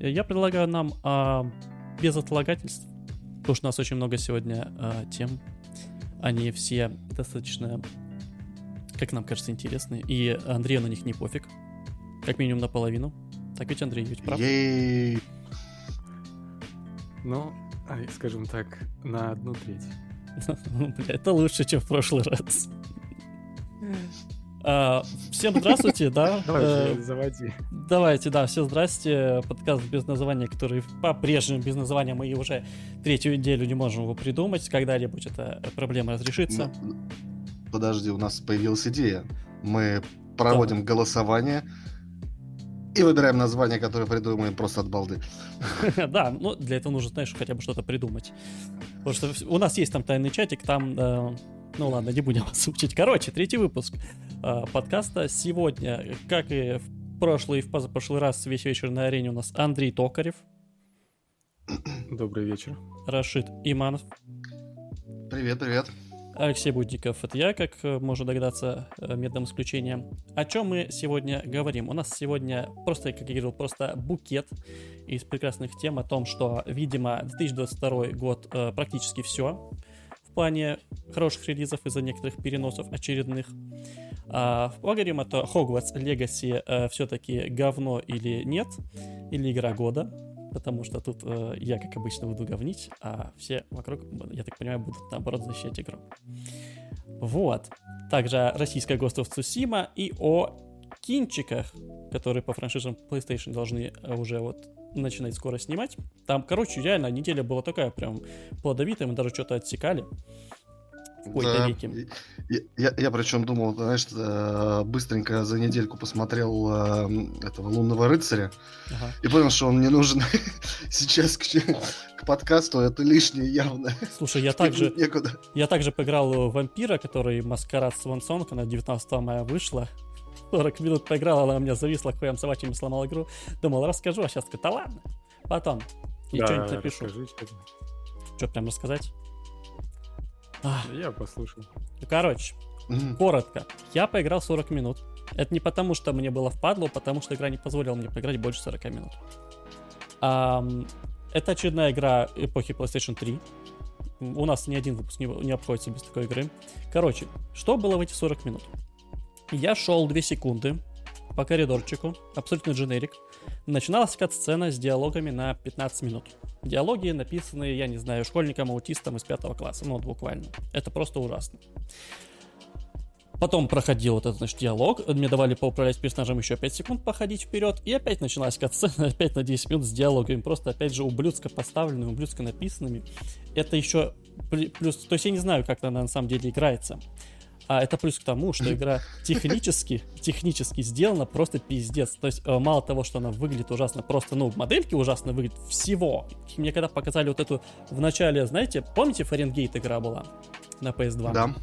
Я предлагаю нам а, без отлагательств, потому что у нас очень много сегодня а, тем, они все достаточно, как нам кажется, интересные, и Андрею на них не пофиг, как минимум наполовину. Так ведь, Андрей, ведь прав? Ей. Ну, а, скажем так, на одну треть. Ну, это лучше, чем в прошлый раз. А, всем здравствуйте, да? Давай, Э, уже заводи. Давайте, да, все здрасте. Подкаст без названия, который по-прежнему без названия, мы уже третью неделю не можем его придумать. Когда-нибудь эта проблема разрешится. Ну, Подожди, у нас появилась идея. Мы проводим голосование и выбираем название, которое придумаем просто от балды. Да, ну для этого нужно, знаешь, хотя бы что-то придумать. Потому что у нас есть там тайный чатик, там, э, ну ладно, не будем вас учить. Короче, третий выпуск э, подкаста сегодня, как и в прошлый и в позапрошлый раз, весь вечер на арене у нас Андрей Токарев, Добрый вечер. Рашид Иманов, Привет, привет. Алексей Будников, это я, как э, можно догадаться, э, методом исключения. О чем мы сегодня говорим? У нас сегодня просто, как я говорил, просто букет из прекрасных тем о том, что, видимо, 2022 год э, практически все плане хороших релизов из-за некоторых переносов очередных. А, поговорим о том, Hogwarts Legacy все-таки говно или нет, или игра года, потому что тут э, я, как обычно, буду говнить, а все вокруг, я так понимаю, будут, наоборот, защищать игру. Вот. Также российская Ghost of Tsushima и о кинчиках, которые по франшизам PlayStation должны э, уже вот начинать скоро снимать. Там, короче, реально неделя была такая прям плодовитая, мы даже что-то отсекали. Да, веке. Я, я, я причем думал, знаешь, э, быстренько за недельку посмотрел э, этого лунного рыцаря Ага. и понял, что он не нужен сейчас к, к подкасту, это лишнее явно. Слушай, я также, Некуда. я также поиграл в Вампира, который Маскарад Свансонг, она 19 мая вышла. 40 минут поиграл, она у меня зависла, хуям собачьим сломал игру. Думал, расскажу, а сейчас такой, да ладно. Потом. И Да, что-нибудь напишу. расскажи. Что, прям рассказать? Ах, Я послушал. ну, короче, коротко. Я поиграл 40 минут. Это не потому, что мне было впадло, потому что игра не позволила мне поиграть больше 40 минут. Ам, это очередная игра эпохи PlayStation 3. У нас ни один выпуск не, не обходится без такой игры. Короче, что было в эти 40 минут? Я шел 2 секунды по коридорчику, абсолютно дженерик. Начиналась кат-сцена с диалогами на 15 минут. Диалоги написаны, я не знаю, школьником-аутистом из пятого класса, ну, вот буквально. Это просто ужасно. Потом проходил вот этот, значит, диалог. Мне давали поуправлять персонажем еще 5 секунд походить вперед. И опять началась катсцена, опять на 10 минут с диалогами. Просто, опять же, ублюдско поставленными, ублюдско написанными. Это еще плюс... То есть я не знаю, как она на самом деле играется. А это плюс к тому, что игра технически, технически сделана просто пиздец. То есть э, мало того, что она выглядит ужасно, просто, ну, модельки ужасно выглядят, всего. Мне когда показали вот эту в начале, знаете, помните, Фаренгейт игра была на PS2? Да.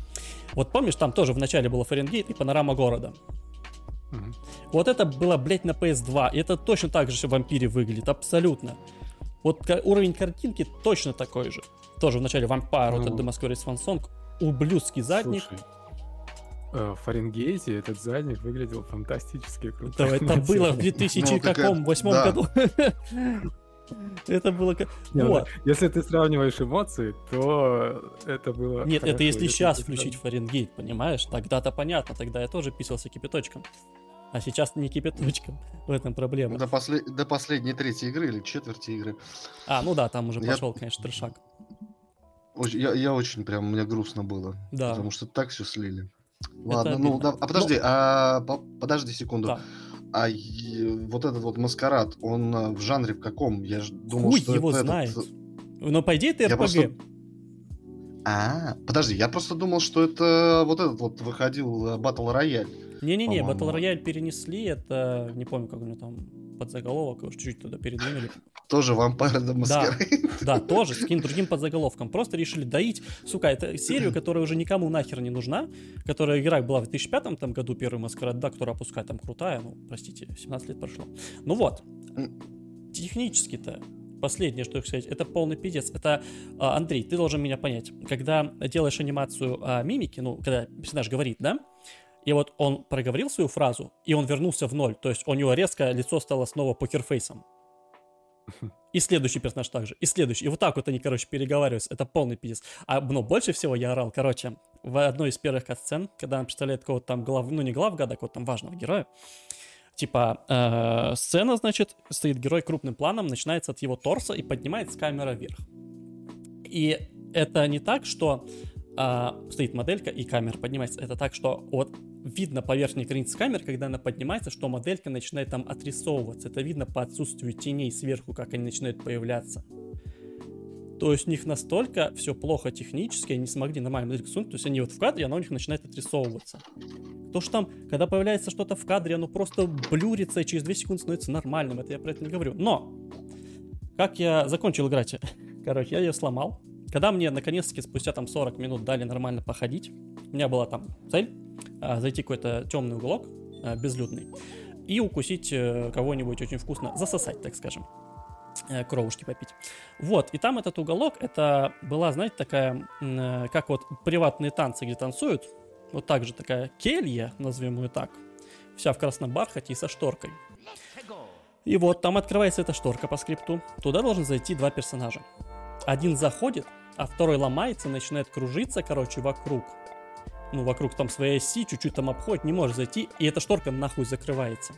Вот помнишь, там тоже в начале было Фаренгейт и панорама города. Мгм. Вот это было, блядь, на PS2. И это точно так же в вампире выглядит, абсолютно. Вот уровень картинки точно такой же. Тоже в начале вампир, вот Ну. этот Демаскорис Фансонг, ублюдский задник. Слушай, в Фаренгейте этот задник выглядел фантастически круто. Да, это было в 2000 Ну, да. году. Это было... ка- Не, ну, Вот. Если ты сравниваешь эмоции, то это было Нет, это хорошо. если Если сейчас включить Фаренгейт, понимаешь? Тогда-то понятно, тогда я тоже писался кипяточком. А сейчас не кипяточком. В этом проблема. До, после- до последней третьей игры или четверти игры. А, ну да, там уже Я- пошел, конечно, трешак. Очень- я, я очень прям, мне грустно было. Да. Потому что так все слили. Ладно, ну, да, а подожди, а, по- подожди секунду. Да. А вот этот вот маскарад, он а, в жанре в каком? Я же думал, Хуй что его это знает. этот- Но по идее это Я РПГ. просто- А, подожди, я просто думал, что это вот этот вот выходил э, Battle Royale. Не-не-не. Battle Royale перенесли, это, не помню, как у него там подзаголовок, его чуть-чуть туда передвинули. Тоже Vampire the Да, да, тоже с каким другим подзаголовком. Просто решили доить, сука, это серию, которая уже никому нахер не нужна, которая игра была в 2005 там, году, первый Маскарад, да, которая, пускай там крутая, ну, простите, 17 лет прошло. Ну вот, технически-то, последнее, что я хочу сказать, это полный пиздец. Это, а, Андрей, ты должен меня понять. Когда делаешь анимацию а, мимики, ну, когда персонаж говорит, да, и вот он проговорил свою фразу, и он вернулся в ноль, то есть у него резко лицо стало снова покерфейсом. И следующий персонаж также, и следующий. И вот так вот они, короче, переговариваются. Это полный пиздец. А, но больше всего я орал, короче, в одной из первых катсцен, когда он представляет какого-то там глав... ну не главгада, а какого-то там важного героя. Типа, э, сцена, значит, стоит герой крупным планом, начинается от его торса и поднимается камера вверх. И это не так, что э, стоит моделька и камера поднимается. Это так, что вот видно по верхней границе камеры, когда она поднимается, что моделька начинает там отрисовываться. Это видно по отсутствию теней сверху, как они начинают появляться. То есть у них настолько все плохо технически, они не смогли нормально модельку сунуть, то есть они вот в кадре, она у них начинает отрисовываться. То, что там, когда появляется что-то в кадре, оно просто блюрится и через 2 секунды становится нормальным, это я про это не говорю. Но, как я закончил играть, короче, я ее сломал. Когда мне наконец-таки спустя там 40 минут дали нормально походить, у меня была там цель а, зайти в какой-то темный уголок, а, безлюдный, и укусить э, кого-нибудь очень вкусно, засосать, так скажем э, кровушки попить. Вот, и там этот уголок, это была, знаете, такая, э, как вот приватные танцы, где танцуют, вот так же такая келья, назовем ее так, вся в красном бархате и со шторкой. И вот там открывается эта шторка по скрипту. Туда должен зайти два персонажа. Один заходит, а второй ломается, начинает кружиться, короче, вокруг ну, вокруг там своей оси, чуть-чуть там обходит, не может зайти, и эта шторка нахуй закрывается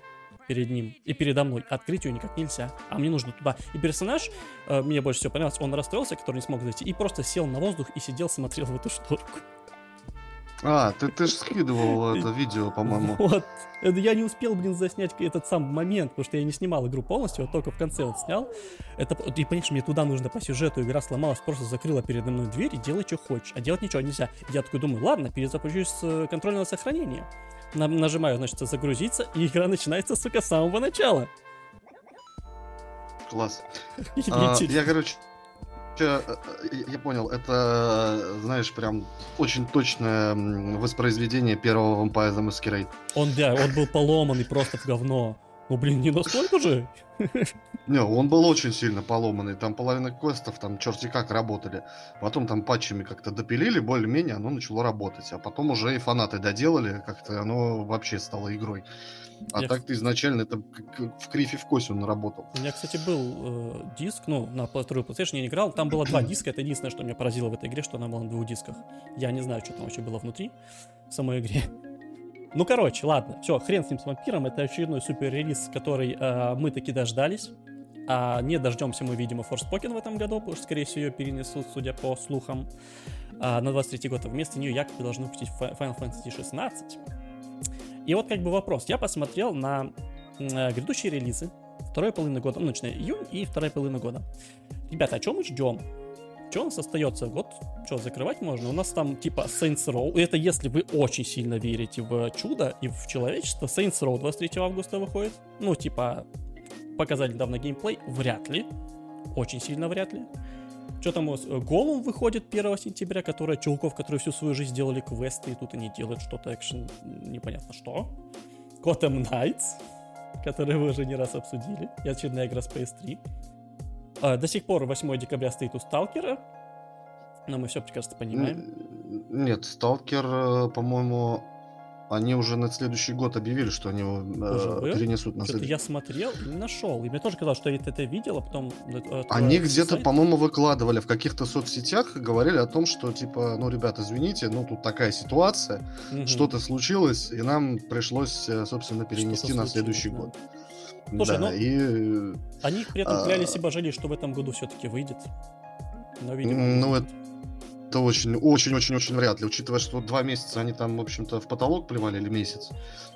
перед ним и передо мной. Открыть ее никак нельзя. А мне нужно туда. И персонаж, э, мне больше всего понравился, он расстроился, который не смог зайти, и просто сел на воздух и сидел, смотрел в эту шторку. А, ты, ты же скидывал это видео, по-моему. Вот. Это я не успел, блин, заснять этот сам момент, потому что я не снимал игру полностью, вот только в конце вот снял. Это, и понимаешь, мне туда нужно по сюжету, игра сломалась, просто закрыла передо мной дверь и делай, что хочешь. А делать ничего нельзя. Я такой думаю, ладно, перезапущусь с э, контрольного сохранения. На, нажимаю, значит, загрузиться, и игра начинается, сука, с самого начала. Класс. а, я, короче, Э, я понял, это, знаешь, прям очень точное воспроизведение первого Vampire the Masquerade. Он, да, он был поломанный просто в говно. Ну, блин, не настолько же. Не, он был очень сильно поломанный. Там половина квестов, там черти как работали. Потом там патчами как-то допилили, более-менее оно начало работать. А потом уже и фанаты доделали, как-то оно вообще стало игрой. А я... так-то изначально это в крифе в косе он работал. У меня, кстати, был э, диск, ну, на вторую PlayStation я не играл, там было два диска, это единственное, что меня поразило в этой игре, что она была на двух дисках. Я не знаю, что там вообще было внутри в самой игре. Ну, короче, ладно, все, хрен с ним с вампиром, это очередной супер релиз, который э, мы таки дождались. А не дождемся мы, видимо, Forspoken в этом году, потому что, скорее всего, ее перенесут, судя по слухам, а, на 23 год. Вместо нее якобы должны выпустить Final Fantasy 16. И вот как бы вопрос. Я посмотрел на э, грядущие релизы второй половины года, ну, начиная июнь и вторая половина года. Ребята, о чем мы ждем? Что у нас остается? Вот, что, закрывать можно? У нас там типа Saints Row. Это если вы очень сильно верите в чудо и в человечество. Saints Row 23 августа выходит. Ну, типа, показали недавно геймплей. Вряд ли. Очень сильно вряд ли. Что там у вас? Голум выходит 1 сентября, которая чулков, которые всю свою жизнь делали квесты, и тут они делают что-то экшен, непонятно что. Gotham Knights, который вы уже не раз обсудили. И очередная игра с PS3. А, до сих пор 8 декабря стоит у Сталкера. Но мы все прекрасно понимаем. Нет, Сталкер, э, по-моему, они уже на следующий год объявили, что они его э, перенесут на следующий. Я смотрел и не нашел. И мне тоже казалось, что я это видел, а потом... Они где-то, по-моему, выкладывали в каких-то соцсетях, говорили о том, что, типа, ну, ребята, извините, ну, тут такая ситуация, угу. что-то случилось, и нам пришлось, э, собственно, перенести на следующий да. год. Слушай, да, ну, и... они при этом клялись а... и божили, что в этом году все-таки выйдет. Но, видимо, ну, это это очень, очень, очень, очень вряд ли, учитывая, что два месяца они там, в общем-то, в потолок плевали или месяц.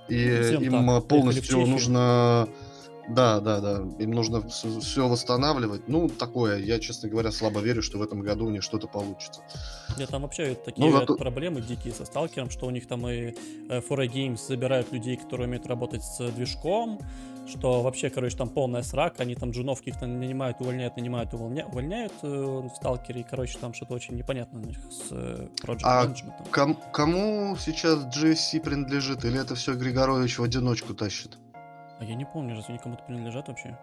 И Всем им так. полностью нужно... Да, да, да. Им нужно все восстанавливать. Ну, такое. Я, честно говоря, слабо верю, что в этом году у них что-то получится. Я там вообще такие ну, зато... проблемы дикие со сталкером, что у них там и 4A э, Games забирают людей, которые умеют работать с движком, что вообще, короче, там полная срак, они там джунов каких-то нанимают, увольняют, нанимают, увольня... увольняют э, в сталкере, и, короче, там что-то очень непонятно у них с э, Project а ком- кому сейчас GSC принадлежит, или это все Григорович в одиночку тащит? А я не помню, разве они кому-то принадлежат вообще?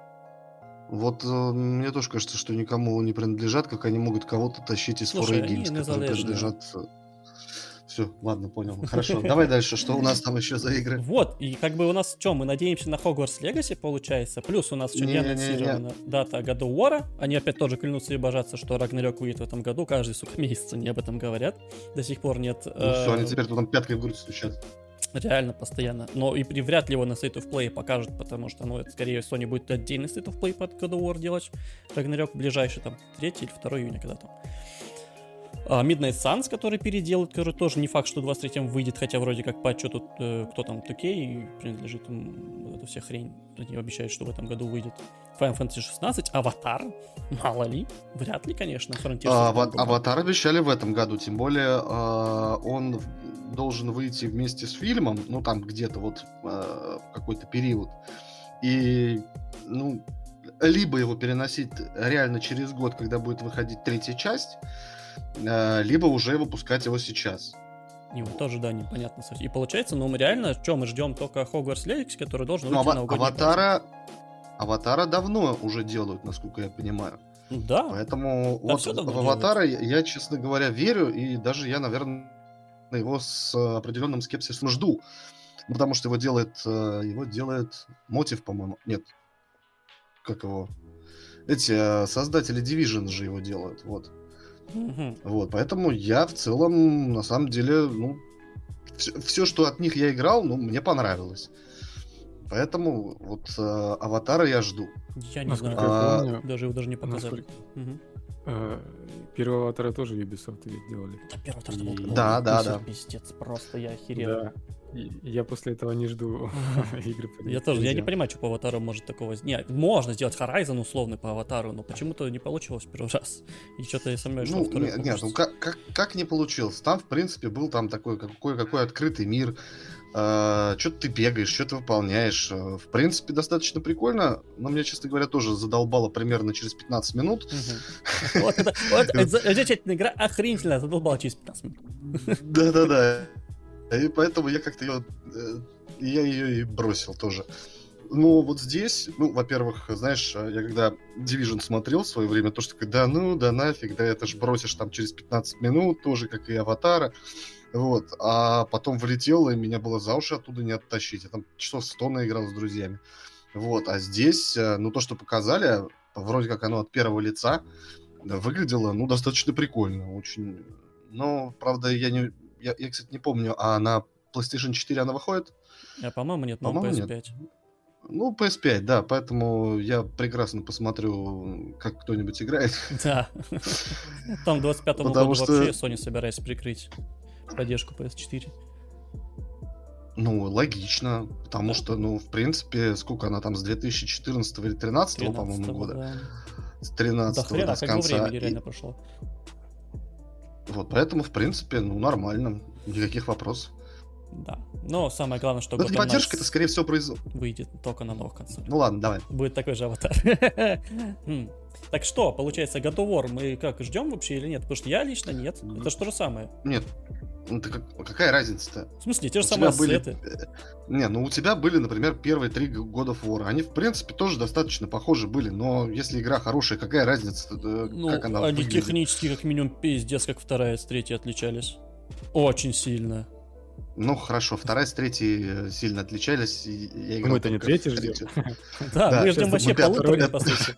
Вот э, мне тоже кажется, что никому не принадлежат, как они могут кого-то тащить из Слушай, 4 Games, которые принадлежат... Все, ладно, понял. Хорошо. Давай дальше. Что у нас там еще за игры? Вот, и как бы у нас что, мы надеемся на Hogwarts Legacy, получается. Плюс у нас еще не, не анонсирована дата года Уора. Они опять тоже клянутся и божатся, что Рагнарёк выйдет в этом году. Каждый, сука, месяц они об этом говорят. До сих пор нет. Ну э... все, они теперь там пяткой в грудь стучат. Реально постоянно. Но и при, вряд ли его на State of Play покажут, потому что, ну, это скорее Sony будет отдельный State of Play под God of War делать. Рагнарёк ближайший, там, 3 или 2 июня, когда там. А, Midnight Suns, который переделают, который тоже не факт, что в 23-м выйдет, хотя вроде как по отчету, э, кто там, 2K, принадлежит им вот эта вся хрень. Они обещают, что в этом году выйдет. Final Fantasy 16, Аватар, мало ли, вряд ли, конечно. А, ава- Аватар обещали в этом году, тем более э, он должен выйти вместе с фильмом, ну там где-то вот э, какой-то период. И, ну, либо его переносить реально через год, когда будет выходить третья часть, либо уже выпускать его сейчас. И вот тоже, да, непонятно. И получается, ну, мы реально, что, мы ждем только Hogwarts Legacy, который должен выйти ну, на Аватара, Аватара давно уже делают, насколько я понимаю. Ну да. Поэтому да, вот в Аватара я, я, честно говоря, верю, и даже я, наверное, его с определенным скепсисом жду. Потому что его делает, э, его делает Мотив, по-моему. Нет. Как его? Эти э, создатели Division же его делают, вот. Вот, поэтому я в целом, на самом деле, ну, все, все, что от них я играл, ну, мне понравилось. Поэтому вот э, аватара я жду. Я не Насколько знаю, а... помню, даже его даже не показали. Насколько... Угу. А, первого аватара тоже Ubisoft ведь делали. Да, первый аватар и... был, да, да, да. Пиздец, просто я охерел. Да. Я после этого не жду игры. Я тоже, я не понимаю, что по аватару может такого... Нет, можно сделать Horizon условный по аватару, но почему-то не получилось в первый раз. И что-то я сомневаюсь, ну, что Нет, нет ну как, как, как не получилось? Там, в принципе, был там такой какой, какой открытый мир, Uh, что ты бегаешь, что ты выполняешь. Uh, в принципе, достаточно прикольно, но мне, честно говоря, тоже задолбало примерно через 15 минут. Вот это, замечательная игра, охренительно задолбала через 15 минут. Да-да-да. И поэтому я как-то ее... Э, я ее и бросил тоже. Ну, вот здесь, ну, во-первых, знаешь, я когда Division смотрел в свое время, то, что да ну, да нафиг, да это ж бросишь там через 15 минут, тоже как и Аватара. Вот. А потом влетел, и меня было за уши оттуда не оттащить. Я там часов 100 наиграл с друзьями. Вот. А здесь, э, ну, то, что показали, вроде как оно от первого лица, выглядело, ну, достаточно прикольно. Очень... Но, правда, я не... Я, я, кстати, не помню, а на PlayStation 4 она выходит? А, по-моему, нет, но по-моему, PS5. Нет. Ну, PS5, да, поэтому я прекрасно посмотрю, как кто-нибудь играет. Да. Там 25-му году вообще Sony собирается прикрыть поддержку PS4. Ну, логично, потому что, ну, в принципе, сколько она там, с 2014 или 2013, по-моему, года? Да. С 13 да, хрена, да, с конца. времени и... реально прошло. Вот, поэтому, в принципе, ну, нормально, никаких вопросов. Да. Но самое главное, что... Но это поддержка, это, скорее всего, производство. Выйдет только на новых консолях. Ну ладно, давай. Будет такой же аватар. Хм. Так что, получается, God of War мы как, ждем вообще или нет? Потому что я лично нет. Это же то же самое. Нет. Ну, как, какая разница-то? В смысле, те же у самые ассеты. Были... Э, не, ну у тебя были, например, первые три of War. Они, в принципе, тоже достаточно похожи были, но если игра хорошая, какая разница, ну, как она они выглядит? технически, как минимум, пиздец, как вторая с третьей отличались. Очень сильно. Ну, хорошо, вторая с третьей э, сильно отличались. Я играл Мы-то не третий ждем. Да, мы ждем вообще полуторы, по сути.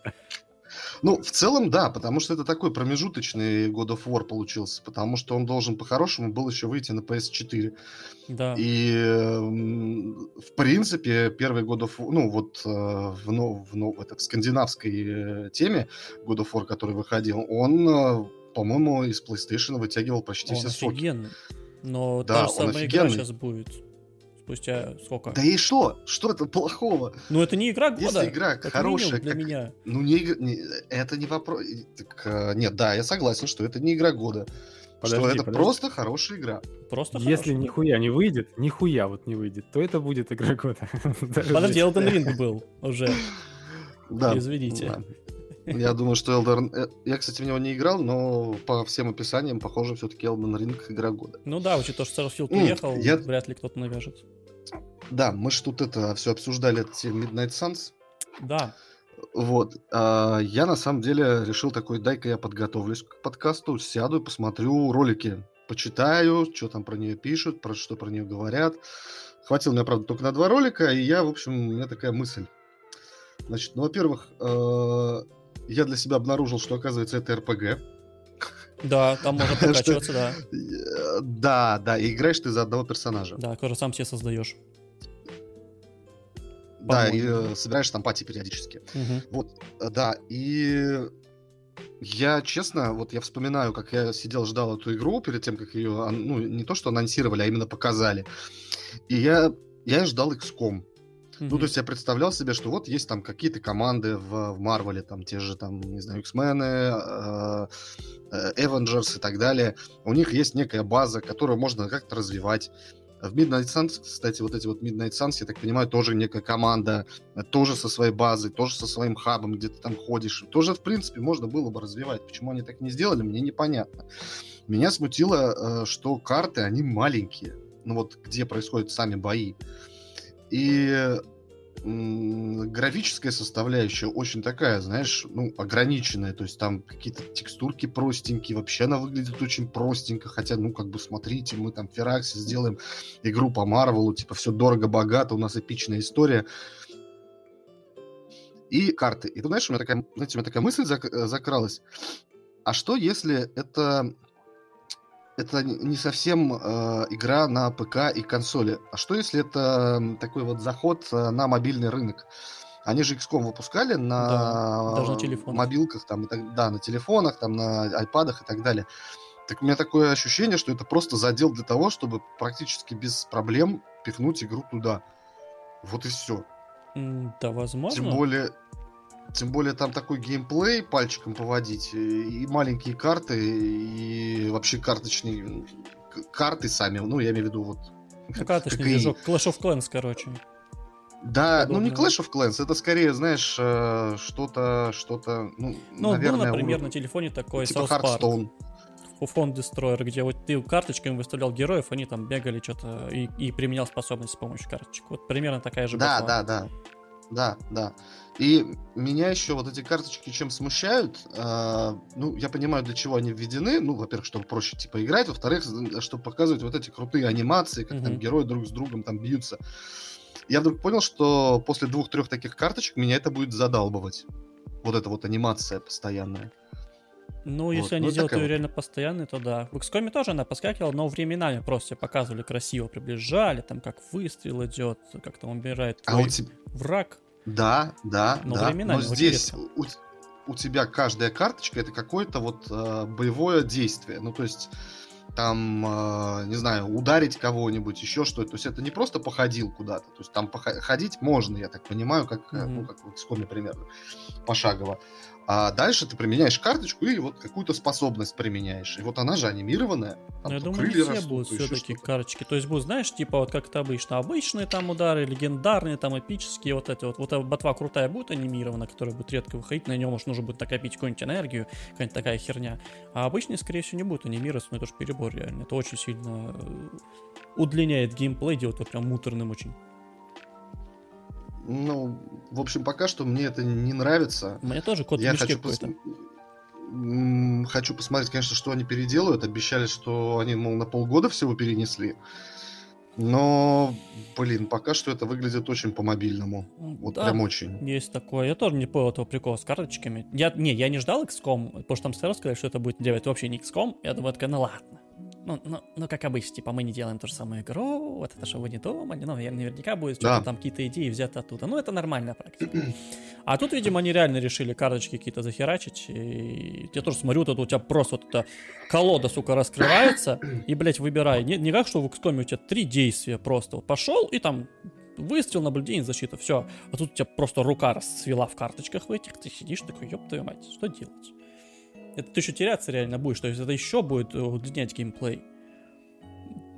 Ну, в целом, да, потому что это такой промежуточный God of War получился, потому что он должен по-хорошему был еще выйти на PS4. Да. И, в принципе, первый God of War, ну, вот э, в, ну, в, ну, это, в скандинавской э, теме God of War, который выходил, он, э, по-моему, из PlayStation вытягивал почти он все офигенный. соки. Но да, та же самая игра сейчас будет спустя сколько? Да и что? Что это плохого? Ну, это не игра года. Если игра как хорошая, для как... меня. Ну, не, не это не вопрос. Так, э, нет, да, я согласен, что это не игра года. Подожди, что это подожди. просто хорошая игра. Просто Если хорошая. нихуя не выйдет, нихуя вот не выйдет, то это будет игра года. Подожди, Elden Ring был уже. Да. Извините. Я думаю, что Elden... Э, я, кстати, в него не играл, но по всем описаниям, похоже, все-таки Elden Ring игра года. Ну да, учитывая, что Starfield уехал, я... вряд ли кто-то навяжет. Да, мы же тут это все обсуждали, эти Midnight Suns. Да. Вот. А, я на самом деле решил такой, дай-ка я подготовлюсь к подкасту, сяду и посмотрю ролики почитаю, что там про нее пишут, про что про нее говорят. Хватило меня, правда, только на два ролика, и я, в общем, у меня такая мысль. Значит, ну, во-первых, э, я для себя обнаружил, что, оказывается, это РПГ. Да, там можно прокачиваться, да. Да, да, и играешь ты за одного персонажа. Да, который сам себе создаешь. Да, и э, собираешь там пати периодически. Угу. Вот, э, да, и я, честно, вот я вспоминаю, как я сидел, ждал эту игру перед тем, как ее, ну, не то что анонсировали, а именно показали. И я, я ждал XCOM. Mm-hmm. Ну, то есть я представлял себе, что вот есть там какие-то команды в, Марвеле, там те же, там, не знаю, X-мены, э, Avengers и так далее. У них есть некая база, которую можно как-то развивать. В Midnight Suns, кстати, вот эти вот Midnight Suns, я так понимаю, тоже некая команда, э, тоже со своей базой, тоже со своим хабом, где ты там ходишь. Тоже, в принципе, можно было бы развивать. Почему они так не сделали, мне непонятно. Меня смутило, что карты, они маленькие. Ну вот, где происходят сами бои. И графическая составляющая очень такая, знаешь, ну, ограниченная. То есть там какие-то текстурки простенькие. Вообще она выглядит очень простенько. Хотя, ну, как бы, смотрите, мы там в Фераксе сделаем игру по Марвелу. Типа, все дорого-богато, у нас эпичная история. И карты. И, ты знаешь, у меня такая, знаете, у меня такая мысль зак- э, закралась. А что, если это это не совсем э, игра на ПК и консоли. А что если это такой вот заход э, на мобильный рынок? Они же XCOM выпускали на, да, даже на телефонах. мобилках, там, и так, да, на телефонах, там, на айпадах и так далее. Так у меня такое ощущение, что это просто задел для того, чтобы практически без проблем пихнуть игру туда. Вот и все. Да, возможно. Тем более, тем более там такой геймплей пальчиком поводить, и маленькие карты, и вообще карточные карты сами, ну, я имею в виду вот... Ну, карточный движок, и... Clash of Clans, короче. Да, Подобное. ну не Clash of Clans, это скорее, знаешь, э, что-то, что-то, ну, ну наверное... Ну, например, на телефоне такой типа South Hearthstone. Фонд Destroyer, где вот ты карточками выставлял героев, они там бегали что-то и, и применял способность с помощью карточек. Вот примерно такая же Да, да, да. Да, да. И меня еще вот эти карточки чем смущают, э, ну, я понимаю, для чего они введены, ну, во-первых, чтобы проще, типа, играть, во-вторых, чтобы показывать вот эти крутые анимации, как mm-hmm. там герои друг с другом там бьются. Я вдруг понял, что после двух-трех таких карточек меня это будет задалбывать. Вот эта вот анимация постоянная. Ну, вот. если они ну, делают ее вот. реально постоянной, то да. В XCOM тоже она поскакивала, но временами просто показывали красиво, приближали, там как выстрел идет, как там умирает а у тебя... враг. Да, да, но да. Но здесь у, у тебя каждая карточка это какое-то вот э, боевое действие. Ну, то есть там, э, не знаю, ударить кого-нибудь, еще что-то. То есть это не просто походил куда-то. То есть там походить можно, я так понимаю, как, mm-hmm. ну, как в XCOM примерно, пошагово. А дальше ты применяешь карточку и вот какую-то способность применяешь. И вот она же анимированная. Там я думаю, не все растут, будут все-таки карточки. То есть будут, знаешь, типа вот как это обычно, обычные там удары, легендарные, там эпические, вот эти вот. Вот эта ботва крутая будет анимирована, которая будет редко выходить, на нее, может, нужно будет накопить какую-нибудь энергию, какая-нибудь такая херня. А обычные, скорее всего, не будут анимироваться, но это же перебор реально. Это очень сильно э, удлиняет геймплей, делает его прям муторным очень. Ну, в общем, пока что мне это не нравится. Мне тоже код Я хочу, пос... хочу посмотреть, конечно, что они переделают. Обещали, что они, мол, на полгода всего перенесли. Но, блин, пока что это выглядит очень по-мобильному. Вот да, прям очень. Есть такое. Я тоже не понял этого прикола с карточками. Я, не, я не ждал XCOM, потому что там сразу сказали, что это будет делать вообще не XCOM. Я думаю, такая, ну ладно ну, ну, ну, как обычно, типа, мы не делаем ту же самую игру, вот это, что вы не думали, ну, наверняка будет что-то да. там, какие-то идеи взяты оттуда. Ну, это нормальная практика. А тут, видимо, они реально решили карточки какие-то захерачить, и я тоже смотрю, тут у тебя просто вот эта колода, сука, раскрывается, и, блядь, выбирай. Не, не как, что в XCOM у тебя три действия просто. Вот пошел, и там выстрел, наблюдение, защита, все. А тут у тебя просто рука расцвела в карточках в этих, ты сидишь такой, ёб твою мать, что делать? Это ты еще теряться реально будешь, то есть это еще будет э, удлинять геймплей.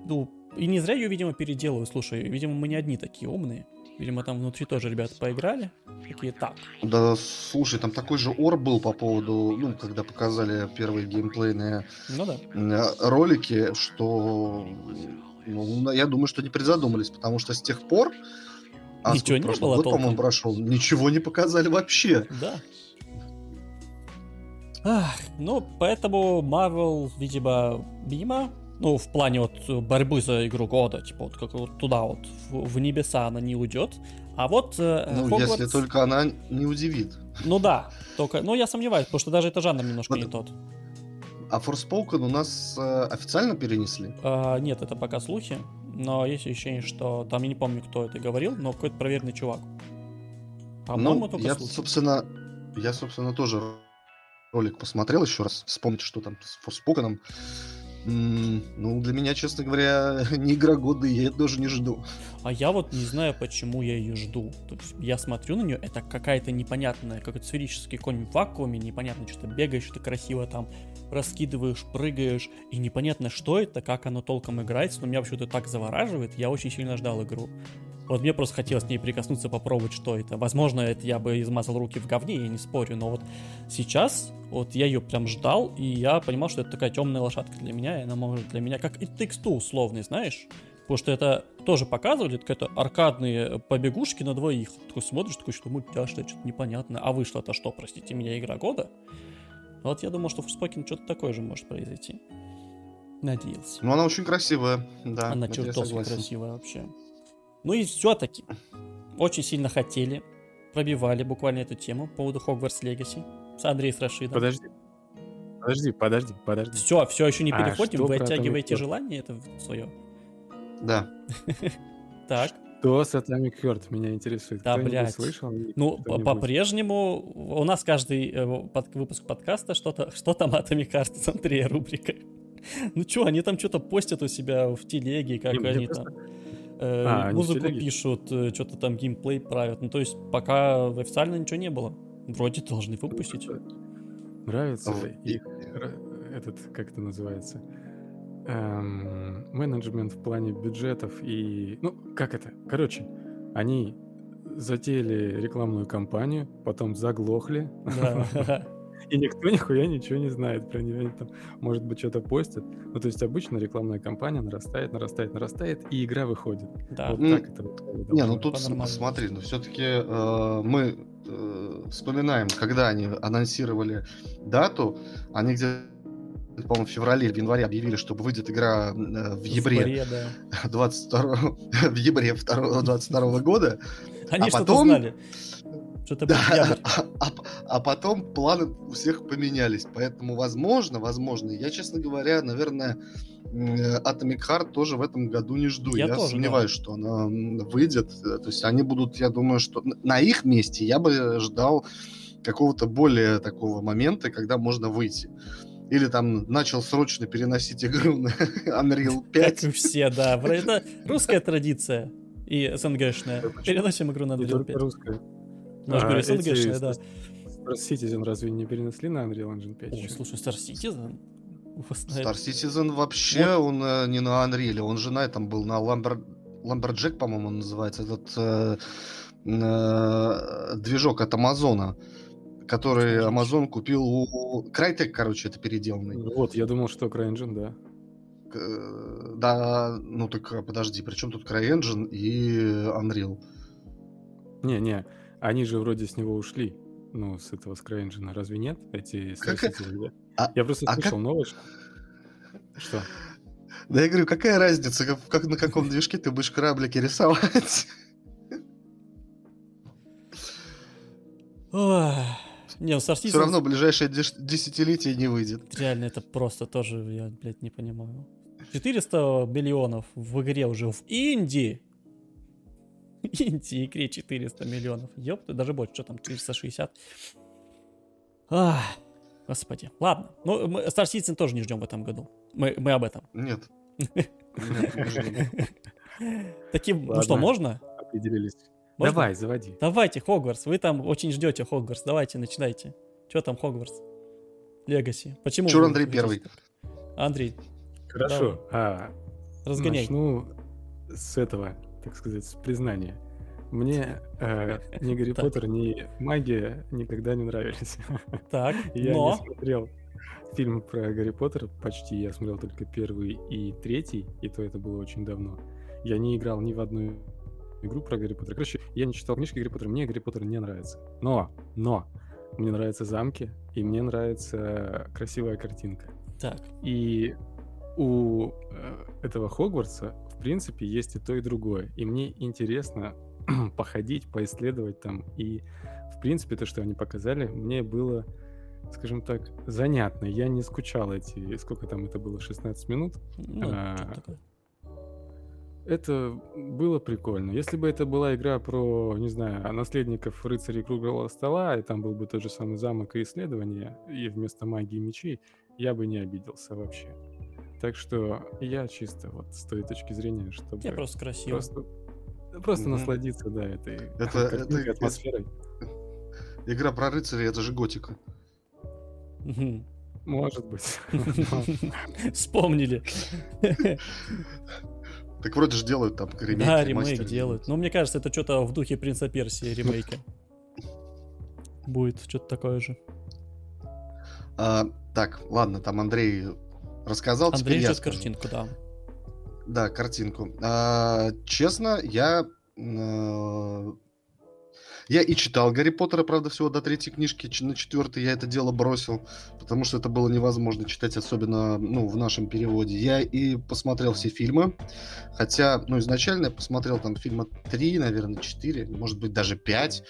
Ну, и не зря ее, видимо, переделывают. Слушай, видимо, мы не одни такие умные. Видимо, там внутри тоже ребята поиграли. Такие, так. Да, слушай, там такой же ор был по поводу, ну, когда показали первые геймплейные ну, да. Э, ролики, что, ну, я думаю, что не призадумались, потому что с тех пор, а ничего не было год, по-моему, прошел, ничего не показали вообще. Да. Ах, ну, поэтому Marvel, видимо, мимо. Ну, в плане вот борьбы за игру года, типа вот как вот туда вот, в, в небеса она не уйдет. А вот э, Ну, Хогвартс... если только она не удивит. Ну да, только, ну я сомневаюсь, потому что даже это жанр немножко вот. не тот. А Forspoken у нас э, официально перенесли? А, нет, это пока слухи, но есть ощущение, что там я не помню, кто это говорил, но какой-то проверенный чувак. По-моему, ну, я, слухи. собственно, я, собственно, тоже ролик посмотрел еще раз, вспомнить, что там с Forspoken. Ну, для меня, честно говоря, не игра года, я это даже не жду. А я вот не знаю, почему я ее жду. То есть я смотрю на нее, это какая-то непонятная, какой-то сферический конь в вакууме, непонятно, что-то бегаешь, что-то красиво там раскидываешь, прыгаешь, и непонятно, что это, как оно толком играется, но меня вообще-то так завораживает, я очень сильно ждал игру. Вот мне просто хотелось с ней прикоснуться, попробовать, что это. Возможно, это я бы измазал руки в говне, я не спорю, но вот сейчас вот я ее прям ждал, и я понимал, что это такая темная лошадка для меня, и она может для меня, как и Two условный, знаешь? Потому что это тоже показывали, какие-то аркадные побегушки на двоих. Такой смотришь, такой, что мультяшное, что-то непонятно. А вышло-то что, простите меня, игра года? Вот я думал, что в Forspoken что-то такое же может произойти. Надеялся. Ну, она очень красивая, да. Она чертовски красивая вообще. Ну и все-таки очень сильно хотели, пробивали буквально эту тему по поводу Хогвартс Легаси с Андреем Рашидом. Подожди. Подожди, подожди, подожди. Все, все еще не а переходим, а вы оттягиваете желание это свое. Да. Так. Что с Atomic Heart меня интересует? Да, блядь. слышал? Ну, по-прежнему у нас каждый э, под, выпуск подкаста что-то, что там Atomic Heart, смотри, рубрика. Ну что, они там что-то постят у себя в телеге, как Не, они там... Э, а, музыку пишут, э, что-то там геймплей правят. Ну, то есть, пока официально ничего не было. Вроде должны выпустить. Нравится их этот, как это называется, эм, менеджмент в плане бюджетов и... Ну, как это? Короче, они затеяли рекламную кампанию, потом заглохли. Да. И никто нихуя ничего не знает про нее. Они там, может быть, что-то постят. Ну, то есть обычно рекламная кампания нарастает, нарастает, нарастает, и игра выходит. Да. Вот так это вот. Не, ну тут смотри, ну все-таки э, мы э, вспоминаем, когда они анонсировали дату, они где по-моему, в феврале или в январе объявили, что выйдет игра э, в ябре, да. 22 в ябре 22 года. Они а потом... знали. Что-то да, а, а, а потом планы у всех поменялись. Поэтому, возможно, возможно, я, честно говоря, наверное, Atomic Heart тоже в этом году не жду. Я, я тоже, сомневаюсь, да. что она выйдет. То есть они будут, я думаю, что на их месте я бы ждал какого-то более такого момента, когда можно выйти. Или там начал срочно переносить игру на Unreal 5. Как и все, да. Это русская традиция и СНГшная. Переносим игру на Unreal 5. Русская. Ну, я же говорю, СНГшная, да. Star Citizen разве не перенесли на Unreal Engine 5? Ой, слушай, Star Citizen? Star Citizen вообще, вот. он э, не на Unreal, он же на этом был, на Lumber... Lumberjack, по-моему, он называется, этот э, э, движок от Амазона, который Amazon купил у... Crytek, короче, это переделанный. Вот, я думал, что CryEngine, да. Э, да, ну так а, подожди, при чем тут CryEngine и Unreal? Не-не, они же вроде с него ушли. Ну, с этого с CryEngine, разве нет? Эти как... а, Я просто а слышал как... новость. Что? Да я говорю, какая разница, как, как на каком движке ты будешь кораблики рисовать? Не, ну Star Все равно ближайшее десятилетие не выйдет. Реально, это просто тоже, я, блядь, не понимаю. 400 миллионов в игре уже в Индии Индии игре 400 миллионов. Ёпта, даже больше, что там, 460. Ах, господи. Ладно. Ну, мы Star Citizen тоже не ждем в этом году. Мы, мы об этом. Нет. Таким, ну что, можно? Определились. Давай, заводи. Давайте, Хогвартс. Вы там очень ждете Хогвартс. Давайте, начинайте. Что там Хогвартс? Легаси. Почему? Чур Андрей первый. Андрей. Хорошо. А, Разгоняй. Начну с этого так сказать, с признания. Мне э, ни Гарри Поттер, ни магия никогда не нравились. Так, Я но... не смотрел фильм про Гарри Поттера почти. Я смотрел только первый и третий, и то это было очень давно. Я не играл ни в одну игру про Гарри Поттера. Короче, я не читал книжки Гарри Поттера, мне Гарри Поттер не нравится. Но, но, мне нравятся замки, и мне нравится красивая картинка. Так. И у э, этого Хогвартса, принципе, есть и то, и другое. И мне интересно походить, поисследовать там. И, в принципе, то, что они показали, мне было, скажем так, занятно. Я не скучал эти, сколько там это было, 16 минут. Ну, а, это было прикольно. Если бы это была игра про, не знаю, наследников рыцарей круглого стола, и там был бы тот же самый замок и исследования, и вместо магии мечей, я бы не обиделся вообще. Так что я чисто вот с той точки зрения, чтобы... Я просто красиво. Просто, просто mm-hmm. насладиться, да, этой это, это, атмосферой. Это, игра про рыцарей, это же готика. Может быть. Вспомнили. Так вроде же делают там ремейк. Да, ремейк делают. Но мне кажется, это что-то в духе Принца Персии ремейка. Будет что-то такое же. А, так, ладно, там Андрей рассказал. Андрей ждет картинку, да. Да, картинку. А, честно, я а, я и читал Гарри Поттера, правда, всего до третьей книжки, на четвертой я это дело бросил, потому что это было невозможно читать, особенно ну, в нашем переводе. Я и посмотрел все фильмы, хотя, ну, изначально я посмотрел там фильма три, наверное, четыре, может быть, даже пять,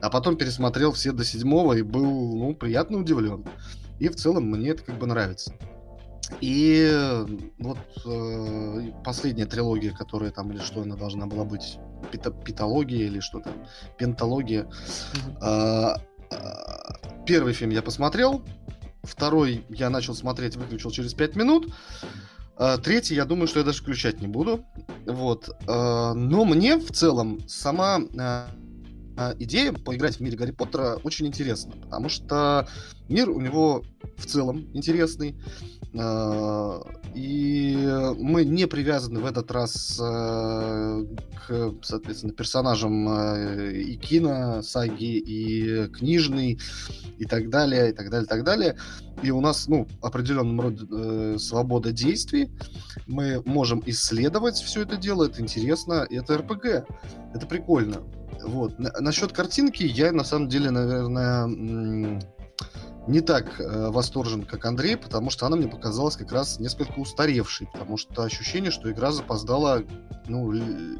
а потом пересмотрел все до седьмого и был, ну, приятно удивлен. И в целом мне это как бы нравится. И вот э, последняя трилогия, которая там или что она должна была быть, пит питология или что то пентология. Mm-hmm. Э, первый фильм я посмотрел, второй я начал смотреть, выключил через пять минут. Э, третий, я думаю, что я даже включать не буду. Вот. Э, но мне в целом сама э, идея поиграть в мире Гарри Поттера очень интересна, потому что мир у него в целом интересный. А, и мы не привязаны в этот раз а, к, соответственно, персонажам и кино, саги, и книжный, и так далее, и так далее, и так далее. И у нас, ну, определенном роде э, свобода действий. Мы можем исследовать все это дело, это интересно, и это РПГ. Это прикольно. Вот. Насчет картинки я, на самом деле, наверное, не так э, восторжен, как Андрей, потому что она мне показалась как раз несколько устаревшей, потому что ощущение, что игра запоздала ну,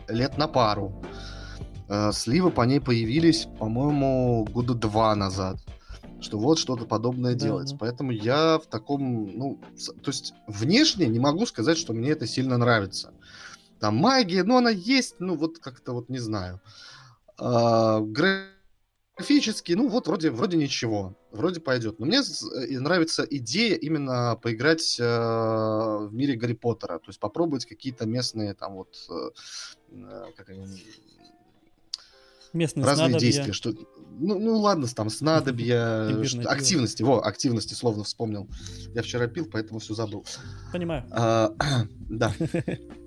лет на пару. Э, сливы по ней появились, по-моему, года два назад что вот что-то подобное да, делать. Да. Поэтому я в таком, ну, то есть внешне не могу сказать, что мне это сильно нравится. Там магия, ну, она есть, ну, вот как-то вот не знаю. А, графически, ну вот вроде, вроде ничего, вроде пойдет. Но мне нравится идея именно поиграть э, в мире Гарри Поттера, то есть попробовать какие-то местные там вот э, э как они, Местные разные снадобья. действия, что ну, ну ладно, там снадобья, что, активности, во, активности словно вспомнил. Я вчера пил, поэтому все забыл. Понимаю. А, да.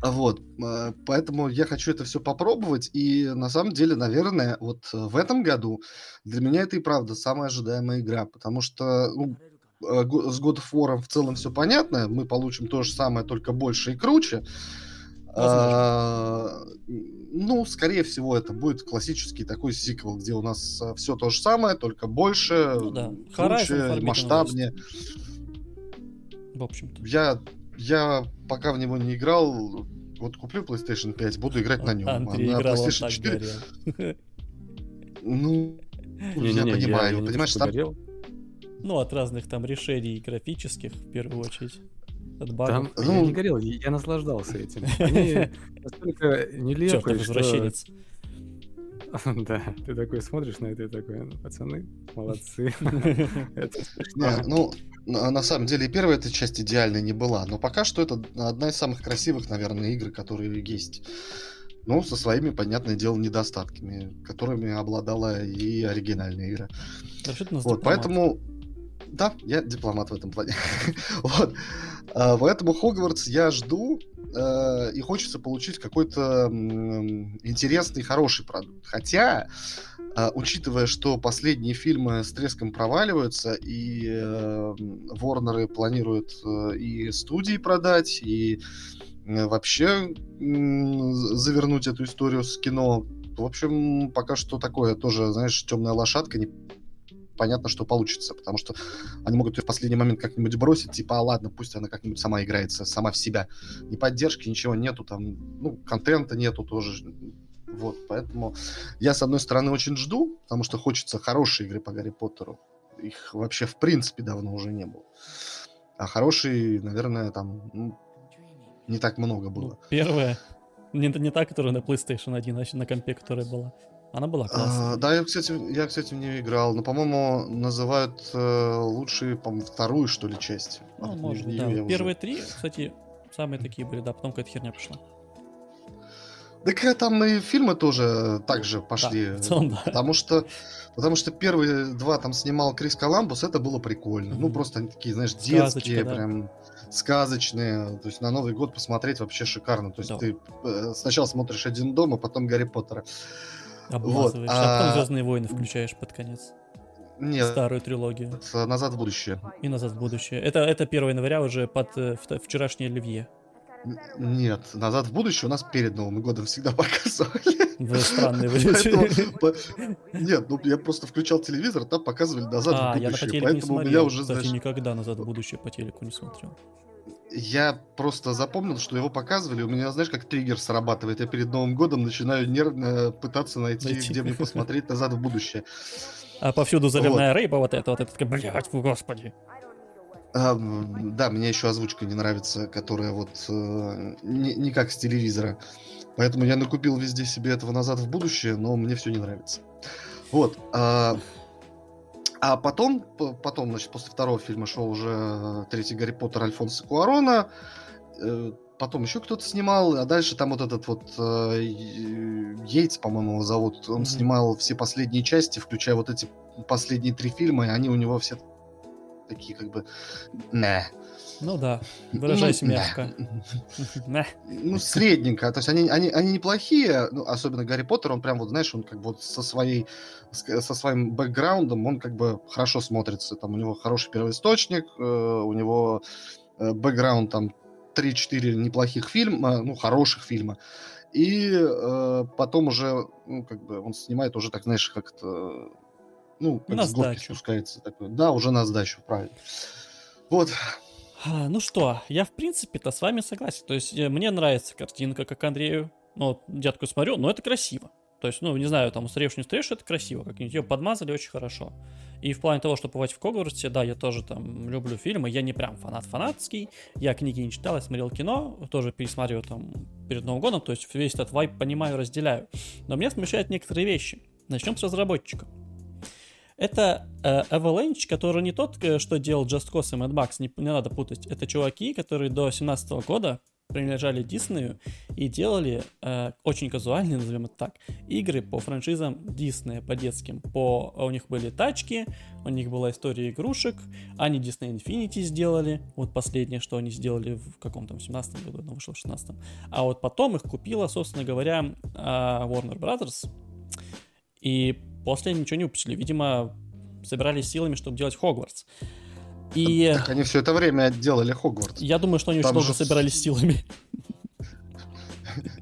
Вот, э, поэтому я хочу это все попробовать, и на самом деле, наверное, вот в этом году для меня это и правда самая ожидаемая игра, потому что ну, э, с God of War в целом все понятно, мы получим то же самое, только больше и круче. А, ну, скорее всего, это будет классический такой сиквел, где у нас э, все то же самое, только больше, ну, да. круче, масштабнее. В общем-то. Я я пока в него не играл, вот куплю PlayStation 5, буду играть на нем. Андрей а на PlayStation 4... Ну, я понимаю, понимаешь, там... Ну, от разных там решений графических, в первую очередь. От багов. Там, ну, я не горел, я наслаждался этим. Они настолько нелепые, что... возвращенец. Да, ты такой смотришь на это и такой, ну, пацаны, молодцы. Ну, на самом деле, первая эта часть идеальной не была, но пока что это одна из самых красивых, наверное, игр, которые есть. Ну, со своими, понятное дело, недостатками, которыми обладала и оригинальная игра. Вот, поэтому... Да, я дипломат в этом плане. вот. А, поэтому Хогвартс я жду, э, и хочется получить какой-то интересный, хороший продукт. Хотя, э, учитывая, что последние фильмы с треском проваливаются, и э, Ворнеры планируют э, и студии продать, и э, вообще э, завернуть эту историю с кино, в общем, пока что такое тоже, знаешь, темная лошадка, понятно, что получится, потому что они могут ее в последний момент как-нибудь бросить, типа, а ладно, пусть она как-нибудь сама играется, сама в себя. Ни поддержки, ничего нету, там, ну, контента нету тоже. Вот, поэтому я, с одной стороны, очень жду, потому что хочется хорошей игры по Гарри Поттеру. Их вообще, в принципе, давно уже не было. А хорошие, наверное, там, ну, не так много было. Ну, первая, не, не та, которая на PlayStation 1, а на компе, которая была. Она была а, классная. А, да, я, кстати, я, кстати, в нее играл. Но, по-моему, называют э, лучшие, по-моему, вторую, что ли, часть. Ну, вот, может, да. Первые уже... три, кстати, самые такие были, да, потом какая-то херня пошла. Так э, там и фильмы тоже так же пошли. Да, целом, да. Потому что потому что первые два там снимал Крис Коламбус, это было прикольно. Mm-hmm. Ну, просто они такие, знаешь, детские, Сказочка, да. прям сказочные. То есть на Новый год посмотреть вообще шикарно. То есть да. ты э, сначала смотришь один дом, а потом Гарри Поттера. Обмазываешь, вот. а потом Звездные войны включаешь под конец. Нет. Старую трилогию. Назад в будущее. И назад в будущее. Это, это 1 января уже под э, вчерашнее Оливье. Нет, назад в будущее у нас перед Новым годом всегда показывали. Вы странные вы Нет, ну я просто включал телевизор, там показывали назад а, в будущее. Я поэтому у меня уже, Кстати, никогда назад в будущее по телеку не смотрел. Я просто запомнил, что его показывали. У меня, знаешь, как триггер срабатывает. Я перед Новым годом начинаю нервно пытаться найти, найти. где мне посмотреть назад в будущее. А повсюду заливная вот. рыба вот эта, вот это, блядь, господи. А, да, мне еще озвучка не нравится, которая вот э, не, не как с телевизора. Поэтому я накупил везде себе этого назад в будущее, но мне все не нравится. Вот. А, а потом, потом, значит, после второго фильма шел уже третий Гарри Поттер Альфонса Куарона. Э, потом еще кто-то снимал, а дальше там вот этот вот э, Йейтс, по-моему, его зовут. Он mm-hmm. снимал все последние части, включая вот эти последние три фильма, и они у него все такие как бы... Не. Ну да, выражайся ну, мягко. Ну, средненько. То есть они, они, они неплохие, ну, особенно Гарри Поттер, он прям вот, знаешь, он как бы вот со своей, со своим бэкграундом, он как бы хорошо смотрится. Там у него хороший первоисточник, э, у него э, бэкграунд там 3-4 неплохих фильма, ну, хороших фильма. И э, потом уже, ну, как бы он снимает уже так, знаешь, как-то ну, как на с горки спускается такой. Да, уже на сдачу, правильно. Вот. А, ну что, я в принципе-то с вами согласен. То есть э, мне нравится картинка, как Андрею. Ну, я такой смотрю, но это красиво. То есть, ну, не знаю, там, устаревший, не устаревший, это красиво. Как-нибудь ее подмазали очень хорошо. И в плане того, что побывать в Хогвартсе, да, я тоже там люблю фильмы. Я не прям фанат фанатский. Я книги не читал, я смотрел кино. Тоже пересматриваю там перед Новым годом. То есть весь этот вайп понимаю, разделяю. Но меня смущают некоторые вещи. Начнем с разработчика. Это э, Avalanche, который не тот, э, что делал Just Cause и Mad Max, не, не надо путать. Это чуваки, которые до 17 года принадлежали Диснею и делали э, очень казуальные, назовем это так, игры по франшизам Диснея, по детским. По, у них были тачки, у них была история игрушек, они Disney Infinity сделали, вот последнее, что они сделали в каком там 17 году, оно вышло в 16 А вот потом их купила, собственно говоря, э, Warner Brothers, и После ничего не выпустили. Видимо, собирались силами, чтобы делать Хогвартс. И... Так они все это время делали Хогвартс. Я думаю, что они Там очень долго собирались силами.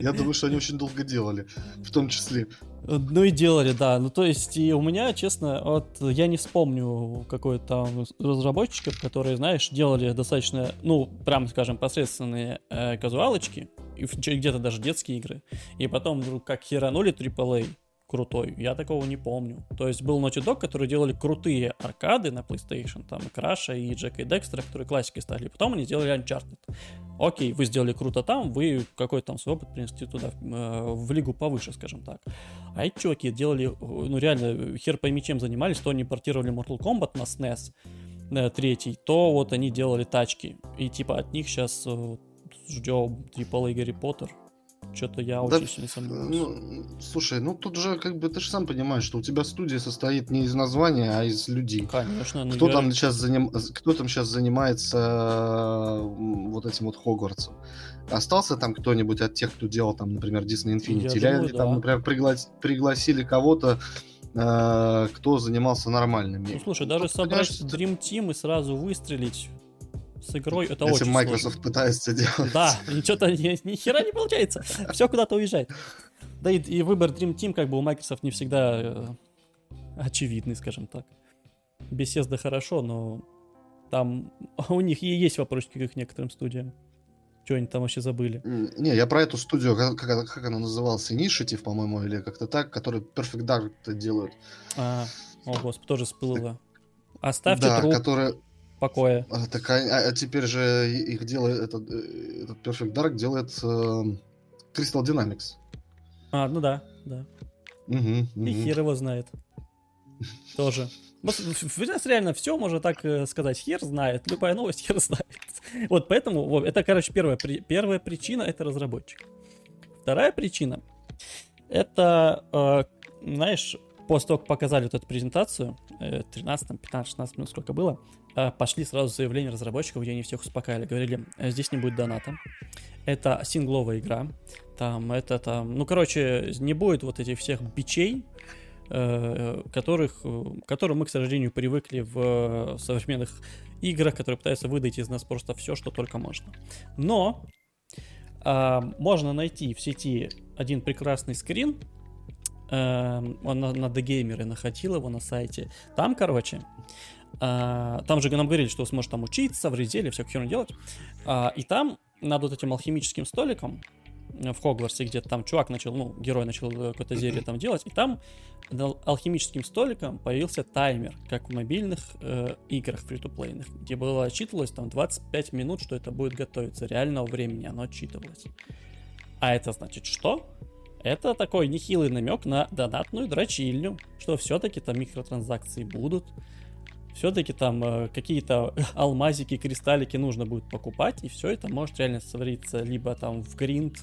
Я думаю, что они очень долго делали, в том числе. Ну и делали, да. Ну то есть и у меня, честно, вот я не вспомню какой-то там разработчиков, которые, знаешь, делали достаточно, ну, прям скажем, посредственные э, казуалочки, и где-то даже детские игры, и потом вдруг как херанули AAA, крутой. Я такого не помню. То есть был Naughty Dog, которые делали крутые аркады на PlayStation, там и Краша, и Джека и Декстера, которые классикой стали. Потом они сделали Uncharted. Окей, вы сделали круто там, вы какой-то там свой опыт принесли туда, э, в лигу повыше, скажем так. А эти чуваки делали, ну реально, хер пойми чем занимались, то они портировали Mortal Kombat на SNES, э, третий, то вот они делали тачки. И типа от них сейчас э, ждем AAA Гарри Поттер, что-то я да, очень сильно сомневаюсь. Ну, слушай, ну тут же как бы ты же сам понимаешь, что у тебя студия состоит не из названия, а из людей. Конечно. Ну, кто, там сейчас заним... кто там сейчас занимается вот этим вот Хогвартсом? Остался там кто-нибудь от тех, кто делал там, например, Disney Infinity? Я Или думаю, они да. там, например, пригла... пригласили кого-то, э, кто занимался нормальными? Ну, слушай, даже собрать Dream Team и сразу выстрелить с игрой это Если очень Microsoft сложно. пытается делать. Да, ничего-то ни, ни хера не получается. Все куда-то уезжает. Да и, и выбор Dream Team как бы у Microsoft не всегда э, очевидный, скажем так. Bethesda хорошо, но там у них и есть вопросики к некоторым студиям. Что они там вообще забыли? Не, я про эту студию, как, как, как она называлась, Initiative, по-моему, или как-то так, который Perfect Dark делают. А, о, господи, тоже всплыло. Оставьте да, труп которая... покоя. А, так, а, а теперь же их делает, этот, э, этот Perfect Dark делает э, Crystal Dynamics. А, ну да, да. Угу, угу. И хер его знает. Тоже. У нас реально все можно так э, сказать. Хер знает. Любая новость хер знает. Вот поэтому, это, короче, первая, первая причина это разработчик. Вторая причина это, э, знаешь, после того, как показали вот эту презентацию, 13, 15, 16 минут сколько было, э, пошли сразу заявления разработчиков, где они всех успокаивали. Говорили, «Э, здесь не будет доната. Это сингловая игра. Там, это там, ну, короче, не будет вот этих всех бичей, Э, которых, э, которым мы, к сожалению, привыкли в современных играх, которые пытаются выдать из нас просто все, что только можно. Но э, можно найти в сети один прекрасный скрин, э, он на, на The Gamer находил его на сайте. Там, короче, там же нам говорили, что сможешь там учиться, в резеле, всякую херню делать. Э, и там над вот этим алхимическим столиком в Хогвартсе, где там чувак начал, ну, герой начал э, какое-то зелье там делать, и там алхимическим столиком появился таймер, как в мобильных э, играх фри-то-плейных, где было отчитывалось там 25 минут, что это будет готовиться, реального времени оно отчитывалось. А это значит что? Это такой нехилый намек на донатную дрочильню, что все-таки там микротранзакции будут, все-таки там э, какие-то алмазики, кристаллики нужно будет покупать, и все это может реально свариться либо там в гринд,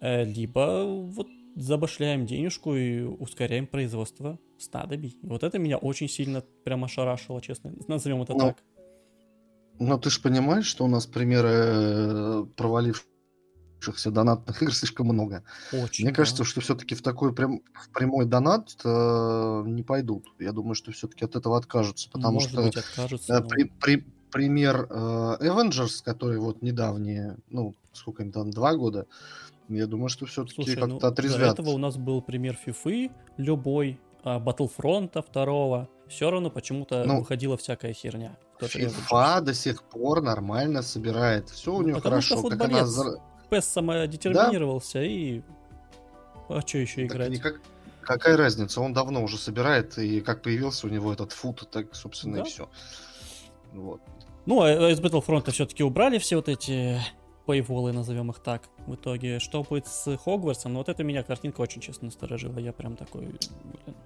э, либо вот забашляем денежку и ускоряем производство снадобий. Вот это меня очень сильно прямо шарашило, честно. Назовем это ну, так. Ну, ты же понимаешь, что у нас примеры э, провалившихся запустившихся донатных игр слишком много. Очень, Мне да. кажется, что все-таки в такой прям в прямой донат э, не пойдут. Я думаю, что все-таки от этого откажутся, потому Может что быть, откажутся, э, но... при, при, пример э, Avengers, который вот недавние, ну сколько им там, два года, я думаю, что все-таки как-то ну, отрезвят. До этого у нас был пример FIFA, любой, а Battlefront второго, все равно почему-то ну, выходила всякая херня. FIFA до сих пор нормально собирает. Все у ну, нее хорошо. Что как она PES самодетерминировался да? и... А что еще играть? Никак... Какая разница? Он давно уже собирает, и как появился у него этот фут, так, собственно, да? и все. Вот. Ну, а, а из Battlefront все-таки убрали все вот эти пейволы, назовем их так, в итоге. Что будет с Хогвартсом? Ну, вот это меня картинка очень честно насторожила. Я прям такой... Блин.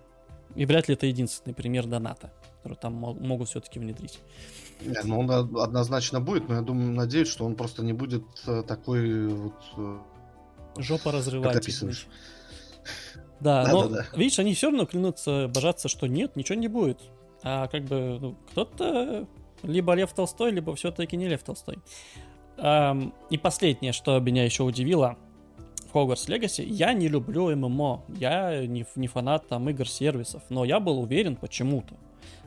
И вряд ли это единственный пример доната, который там могут все-таки внедрить. Не, ну он однозначно будет, но я думаю, надеюсь, что он просто не будет э, такой вот... Э, Жопа разрывательный. Да, да, но да, да. видишь, они все равно клянутся божаться, что нет, ничего не будет. А как бы ну, кто-то либо Лев Толстой, либо все-таки не Лев Толстой. Эм, и последнее, что меня еще удивило, Hogwarts Legacy. Я не люблю ММО, я не, не фанат там игр-сервисов, но я был уверен почему-то,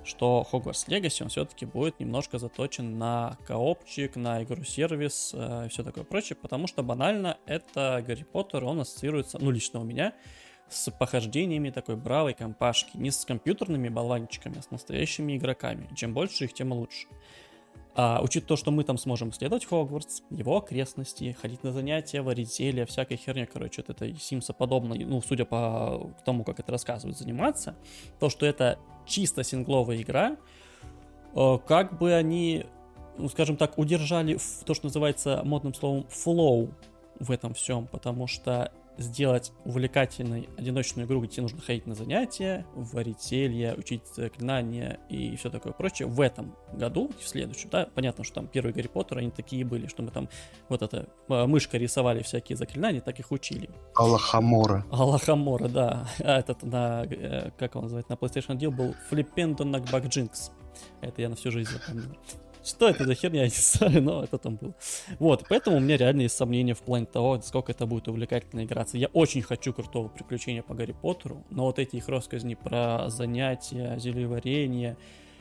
что Hogwarts Legacy, он все-таки будет немножко заточен на коопчик, на игру-сервис э, и все такое прочее, потому что банально это Гарри Поттер, он ассоциируется, ну лично у меня, с похождениями такой бравой компашки, не с компьютерными болванчиками, а с настоящими игроками. Чем больше их, тем лучше. А, учитывая то, что мы там сможем исследовать Хогвартс, его окрестности, ходить на занятия, варить зелья, всякой херня, короче, от этой Симса подобной, ну, судя по тому, как это рассказывают, заниматься, то, что это чисто сингловая игра, э, как бы они, ну, скажем так, удержали то, что называется модным словом flow в этом всем, потому что сделать увлекательной одиночную игру, где тебе нужно ходить на занятия, варить зелья, учить заклинания и все такое прочее, в этом году, в следующем, да, понятно, что там первые Гарри Поттер, они такие были, что мы там вот это, а, мышкой рисовали всякие заклинания, так их учили. Аллахамора. Аллахамора, да. А этот на, э, как он называется, на PlayStation 1 был Флиппендо Накбак Джинкс. Это я на всю жизнь запомнил. Что это за херня, я не знаю, но это там было. Вот, поэтому у меня реально есть сомнения в плане того, сколько это будет увлекательно играться. Я очень хочу крутого приключения по Гарри Поттеру, но вот эти их рассказни про занятия, зельеварение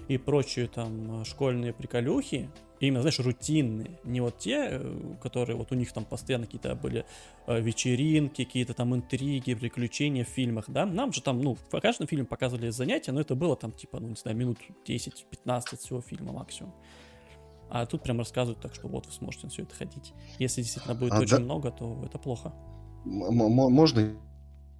и прочие там школьные приколюхи, именно, знаешь, рутинные, не вот те, э, которые вот у них там постоянно какие-то были э, вечеринки, какие-то там интриги, приключения в фильмах, да, нам же там, ну, в каждом фильме показывали занятия, но это было там типа, ну, не знаю, минут 10-15 всего фильма максимум. А тут прям рассказывают так, что вот вы сможете на все это ходить. Если действительно будет а очень да... много, то это плохо. Можно?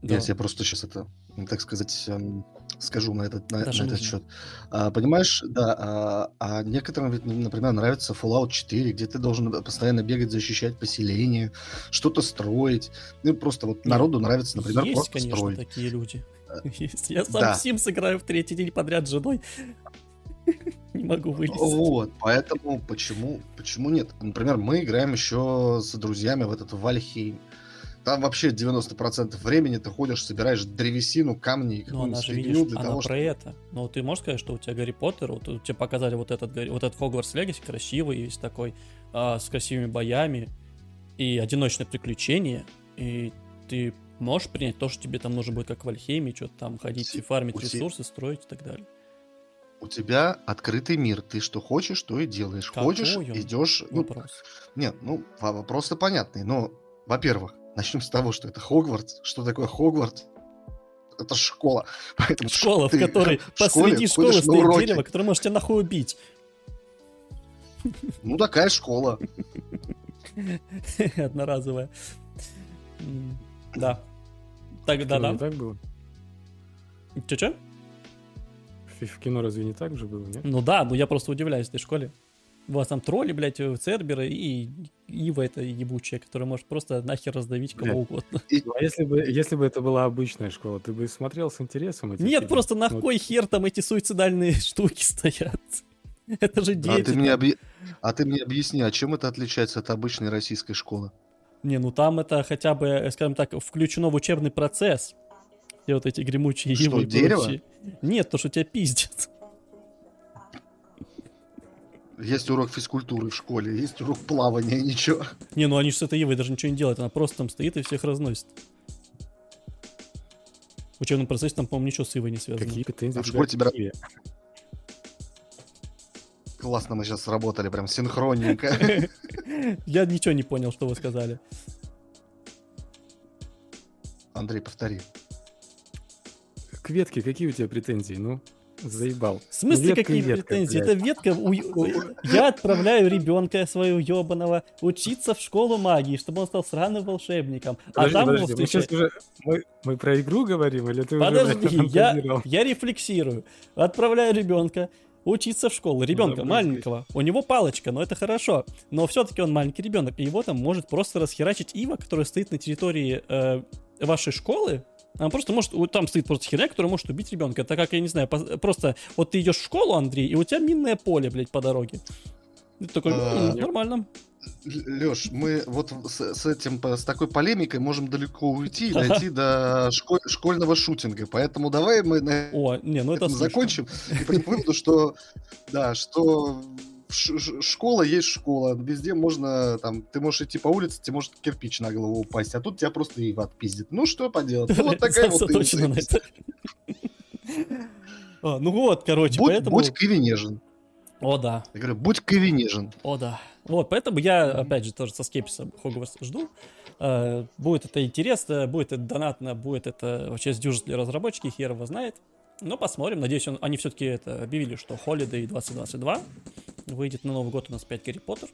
Да. Я тебе просто сейчас это, так сказать, эм, скажу на этот, на, на этот счет. А, понимаешь, да, а, а некоторым, например, нравится Fallout 4, где ты должен постоянно бегать, защищать поселение, что-то строить. Ну, просто вот народу нравится, например, есть, просто конечно, строить. такие люди. Есть. Я сам да. Sims играю в третий день подряд с женой. Не могу вылезть. Вот, поэтому почему, почему нет? Например, мы играем еще с друзьями в этот Вальхейм. Там вообще 90% времени ты ходишь, собираешь древесину, камни и Ну, она же, видишь, для она того, про это. Но ты можешь сказать, что у тебя Гарри Поттер, вот тебе показали вот этот, вот этот Хогвартс Легаси, красивый, весь такой, а, с красивыми боями, и одиночное приключение, и ты можешь принять то, что тебе там нужно будет, как в Альхейме, что-то там ходить и фармить ресурсы, строить и так далее. У тебя открытый мир, ты что хочешь, то и делаешь. Какой Хочешь, идешь. Ну, нет, ну вопрос-то понятный. Но, во-первых, Начнем с того, что это Хогвартс. Что такое Хогвартс? Это школа. Поэтому школа, в которой посреди школы стоит дерево, которое может тебя нахуй убить. Ну, такая школа. Одноразовая. Да. Так, да, да. так было? Че-че? В кино разве не так же было, нет? Ну да, но я просто удивляюсь этой школе. У вас там тролли, блядь, Церберы и Ива это ебучая, которая может просто нахер раздавить кого Блядь. угодно. Ну, а если бы, если бы это была обычная школа, ты бы смотрел с интересом? Эти Нет, фильмы? просто на вот. кой хер там эти суицидальные штуки стоят? Это же дети. А ты, мне объ... а ты мне объясни, а чем это отличается от обычной российской школы? Не, ну там это хотя бы, скажем так, включено в учебный процесс. И вот эти гремучие что, ивы дерево? Нет, то, что тебя пиздят. Есть урок физкультуры в школе, есть урок плавания, ничего. Не, ну они же с этой Евой даже ничего не делают, она просто там стоит и всех разносит. В учебном процессе там, по-моему, ничего с Ивой не связано. Какие претензии? А в школе тебя... Классно мы сейчас сработали, прям синхронненько. Я ничего не понял, что вы сказали. Андрей, повтори. К ветке какие у тебя претензии, ну? Заебал. В смысле, ветка какие ветка, претензии? Блядь. Это ветка... У... Я отправляю ребенка своего ебаного учиться в школу магии, чтобы он стал сраным волшебником. А подожди, а там подожди, его встречает... мы сейчас уже... Мы, мы про игру говорим, или ты подожди, уже... я, я рефлексирую. Отправляю ребенка учиться в школу. Ребенка ну, маленького. У него палочка, но это хорошо. Но все-таки он маленький ребенок. И его там может просто расхерачить Ива, которая стоит на территории э, вашей школы, она просто может, там стоит просто херня, которая может убить ребенка. Это как, я не знаю, просто вот ты идешь в школу, Андрей, и у тебя минное поле, блядь, по дороге. И ты такой, а, нормально. Леш, мы вот с, с этим, с такой полемикой можем далеко уйти и дойти до школь, школьного шутинга. Поэтому давай мы на О, не, ну это закончим и придем к выводу, что да, что школа есть школа. Везде можно, там, ты можешь идти по улице, тебе может кирпич на голову упасть, а тут тебя просто и отпиздит. Ну, что поделать? Ну, вот такая вот а, Ну вот, короче, будь, поэтому... Будь кривенежен. О, да. Я говорю, будь кривенежен. О, да. Вот, поэтому я, опять же, тоже со скепсисом Хогвартс жду. Uh, будет это интересно, будет это донатно, будет это вообще сдюжит для разработчики, хер его знает. Но посмотрим. Надеюсь, он, они все-таки это объявили, что Holiday 2022 выйдет на Новый год у нас 5 Гарри Поттер.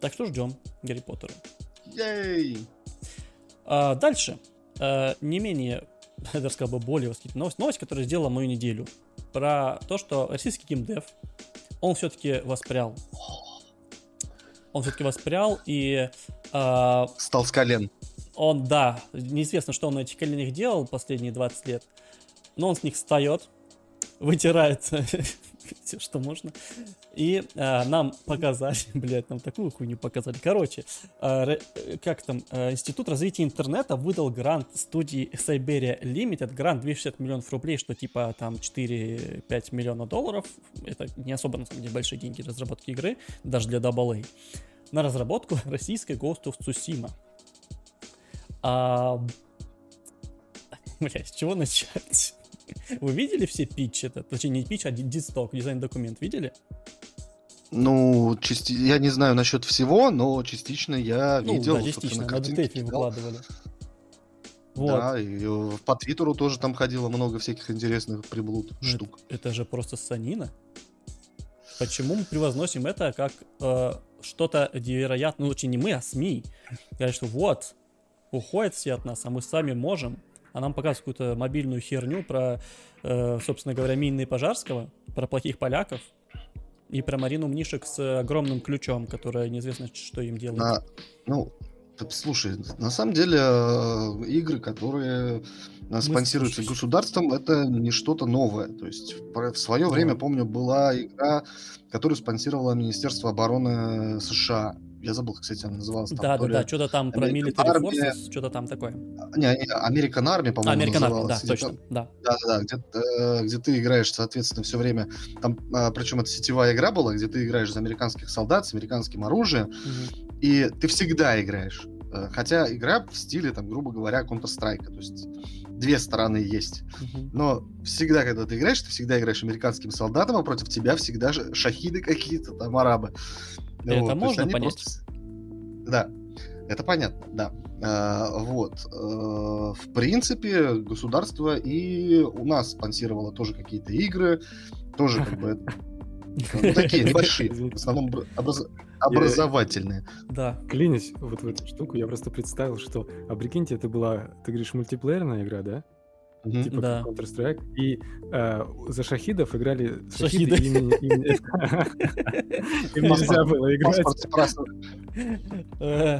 Так что ждем Гарри Поттера. Ей! А, дальше. А, не менее, я даже сказал бы, более восхитительная новость. Новость, которая сделала мою неделю. Про то, что российский геймдев, он все-таки воспрял. Он все-таки воспрял и... А, Стал с колен. Он, да, неизвестно, что он на этих коленях делал последние 20 лет но он с них встает, вытирает все, что можно. И а, нам показали, блядь, нам такую хуйню показали. Короче, а, как там, а, Институт развития интернета выдал грант студии Siberia Limited, грант 260 миллионов рублей, что типа там 4-5 миллионов долларов. Это не особо, на самом деле, большие деньги разработки игры, даже для AA. На разработку российской Ghost of Tsushima. А... Блядь, с чего начать? Вы видели все питчи? Это, точнее, не питч, а дисток, дизайн-документ. Видели? Ну, части... я не знаю насчет всего, но частично я ну, видел. Да, частично, на DTF выкладывали. Вот. Да, и по Твиттеру тоже там ходило много всяких интересных приблуд, ну, штук. Это, это же просто санина. Почему мы превозносим это как э, что-то невероятное? Ну, очень не мы, а СМИ. Говорят, что вот, уходят все от нас, а мы сами можем. А нам показывают какую-то мобильную херню про, э, собственно говоря, Минны Пожарского, про плохих поляков и про Марину Мнишек с огромным ключом, которая неизвестно, что им делает. А, ну, Слушай, на самом деле э, игры, которые Мы спонсируются слушай. государством, это не что-то новое. То есть в свое да. время, помню, была игра, которую спонсировало Министерство обороны США. Я забыл, кстати, она называлась. Там, да, да, да, что-то там про Military Forces, что-то там такое. Не, не American Army, по-моему, American Army, да, точно, да. Да, да, да, где, э, где ты играешь, соответственно, все время, там, а, причем это сетевая игра была, где ты играешь за американских солдат с американским оружием, угу и ты всегда играешь. Э, хотя игра в стиле, там, грубо говоря, Counter-Strike. То есть две стороны есть. Но всегда, когда ты играешь, ты всегда играешь американским солдатом, а против тебя всегда же шахиды какие-то, там, арабы. Это вот. можно понять? Просто... Да, это понятно, да. А, вот. А, в принципе, государство и у нас спонсировало тоже какие-то игры, тоже как бы ну, такие небольшие, в основном образ... образовательные. Да. Клянусь вот в эту штуку, я просто представил, что, а прикиньте, это была, ты говоришь, мультиплеерная игра, да? Mm-hmm. Типа да. Counter-Strike. И э, за шахидов играли шахиды. Им нельзя было играть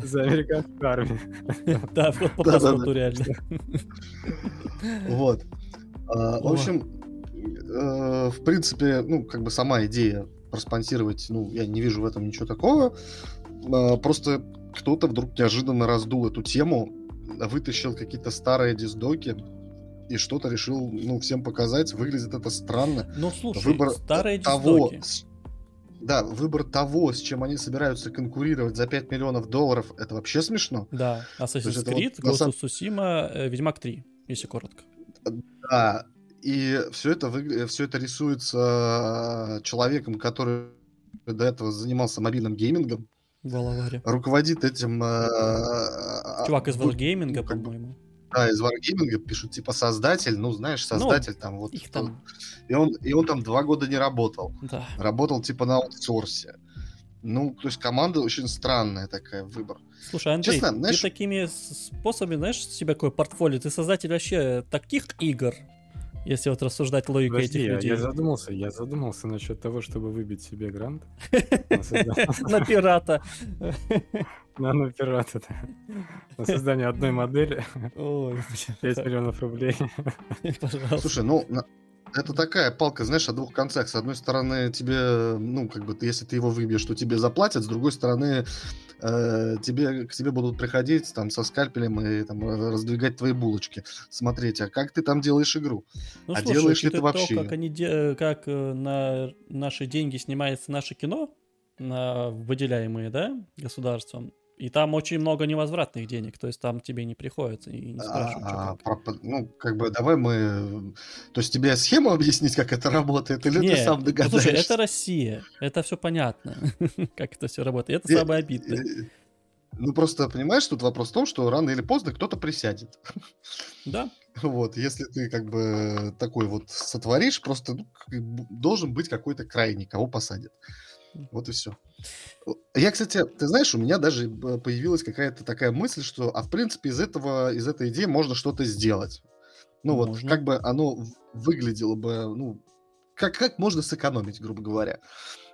за американскую армию. Да, по паспорту реально. Вот. А, в общем, э, в принципе, ну, как бы сама идея проспонсировать, ну, я не вижу в этом ничего такого. Э, просто кто-то вдруг неожиданно раздул эту тему, вытащил какие-то старые диздоки и что-то решил, ну, всем показать. Выглядит это странно. Ну, слушай, выбор старые того, диздоки. Да, выбор того, с чем они собираются конкурировать за 5 миллионов долларов, это вообще смешно. Да, Assassin's Creed, вот, Ghost of Tsushima, э, Ведьмак 3, если коротко. Да, и все это, вы... все это рисуется человеком, который до этого занимался мобильным геймингом. Валаваре. Руководит этим... Чувак из Wargaming, по-моему. Да, из Wargaming пишут, типа, создатель, ну, знаешь, ну, создатель ну, там вот... Их там... И он, и он там два года не работал. Да. Работал, типа, на аутсорсе. Ну, то есть команда очень странная такая, выбор. Слушай, Андрей, Честно, знаешь... ты такими способами, знаешь, себе какое портфолио? Ты создатель вообще таких игр, если вот рассуждать логикой Подожди, этих людей. Я задумался, я задумался насчет того, чтобы выбить себе грант. На пирата. На, пирата, да. На создание одной модели. 5 миллионов рублей. Слушай, ну, это такая палка, знаешь, о двух концах. С одной стороны, тебе, ну, как бы, если ты его выбьешь, то тебе заплатят. С другой стороны, э, тебе, к тебе будут приходить там со скальпелем и там раздвигать твои булочки. Смотреть, а как ты там делаешь игру? Ну, а слушай, делаешь ли ты вообще? То, как, они де- как э, на наши деньги снимается наше кино, на выделяемые, да, государством, и там очень много невозвратных денег, то есть там тебе не приходится и не спрашивают, а, как. Ну, как бы давай мы... То есть тебе схему объяснить, как это работает, или не, ты сам догадаешься? Ну, слушай, это Россия, это все понятно, как это все работает. Это самое обидное. Ну, просто, понимаешь, тут вопрос в том, что рано или поздно кто-то присядет. Да. Вот, если ты как бы такой вот сотворишь, просто ну, должен быть какой-то крайний, кого посадят. Вот и все. Я, кстати, ты знаешь, у меня даже появилась какая-то такая мысль, что, а в принципе, из этого, из этой идеи можно что-то сделать. Ну можно. вот, как бы оно выглядело бы, ну, как, как можно сэкономить, грубо говоря.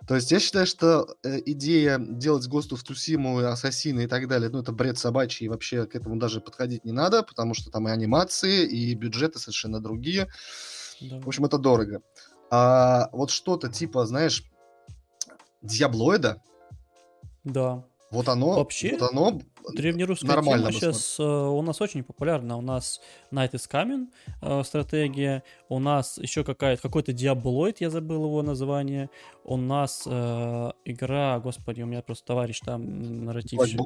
То есть я считаю, что э, идея делать ГОСТу в Тусиму, Ассасины и так далее, ну, это бред собачий, и вообще к этому даже подходить не надо, потому что там и анимации, и бюджеты совершенно другие. Да. В общем, это дорого. А вот что-то типа, знаешь, Диаблоида. Да. Вот оно, Вообще, вот оно древнерусская нормально тема сейчас э, у нас очень популярна. У нас Night is Coming э, стратегия, у нас еще какая-то, какой-то Диаблоид, я забыл его название, у нас э, игра, господи, у меня просто товарищ там нарративщик.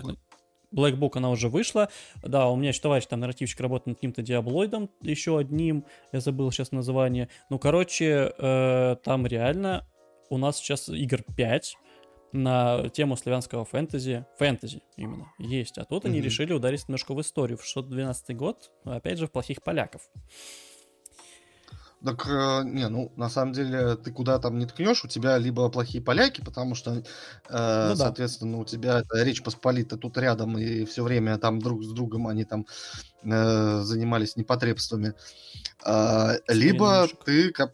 Black Book, она уже вышла. Да, у меня еще товарищ там нарративщик работает над каким-то диаблоидом, еще одним, я забыл сейчас название. Ну, короче, э, там реально у нас сейчас игр 5 на тему славянского фэнтези, фэнтези именно, есть. А тут mm-hmm. они решили ударить немножко в историю. В 612 год, опять же, в плохих поляков. Так, э, не, ну, на самом деле, ты куда там не ткнешь, у тебя либо плохие поляки, потому что, э, ну, соответственно, да. у тебя это Речь Посполита тут рядом, и все время там друг с другом они там э, занимались непотребствами. Э, либо ты коп...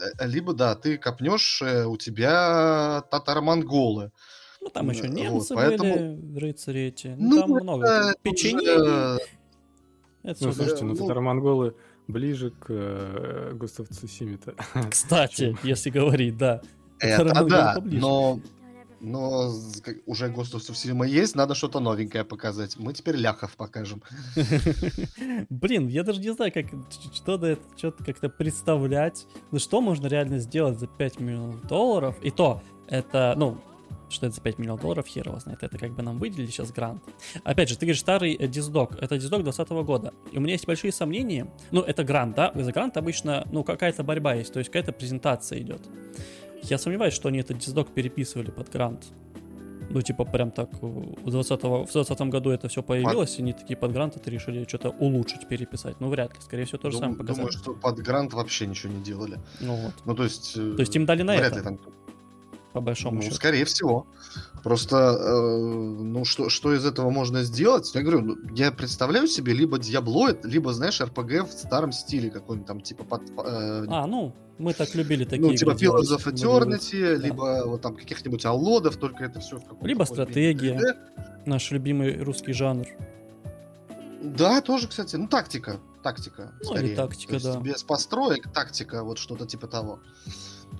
Э, либо, да, ты копнешь, э, у тебя татаро-монголы. Ну, там еще немцы вот, поэтому... были, рыцари эти. Ну, ну там много. Печенеги. Это ну, слушайте, ну, ну татаро-монголы ближе к э, Густав Цусимита. Кстати, если говорить, да. Это да, но, но уже of Tsushima есть, надо что-то новенькое показать. Мы теперь ляхов покажем. Блин, я даже не знаю, как что-то что-то как-то представлять. Ну что можно реально сделать за 5 миллионов долларов? И то, это, ну, что это за 5 миллионов долларов, хер его знает. Это как бы нам выделили сейчас грант. Опять же, ты говоришь, старый э, диздок. Это диздок 2020 года. И у меня есть большие сомнения. Ну, это грант, да? За грант обычно, ну, какая-то борьба есть. То есть какая-то презентация идет. Я сомневаюсь, что они этот диздок переписывали под грант. Ну, типа, прям так в 20, в 20 году это все появилось, и они такие под грант это решили что-то улучшить, переписать. Ну, вряд ли. Скорее всего, то же самое показали. Думаю, что под грант вообще ничего не делали. Ну, вот. Ну, то есть... То есть им дали на вряд это? Ли там по большому ну, счету. скорее всего. Просто, э, ну, что, что из этого можно сделать? Я говорю, ну, я представляю себе либо Диаблоид, либо, знаешь, РПГ в старом стиле какой-нибудь там, типа... Под, э, а, ну, мы так любили такие Ну, типа Pillars of Eternity, да. либо вот там каких-нибудь Аллодов, только это все в каком-то... Либо стратегия, 3D. наш любимый русский жанр. Да, тоже, кстати, ну, тактика, тактика, ну, скорее. или тактика, да. без построек, тактика, вот что-то типа того.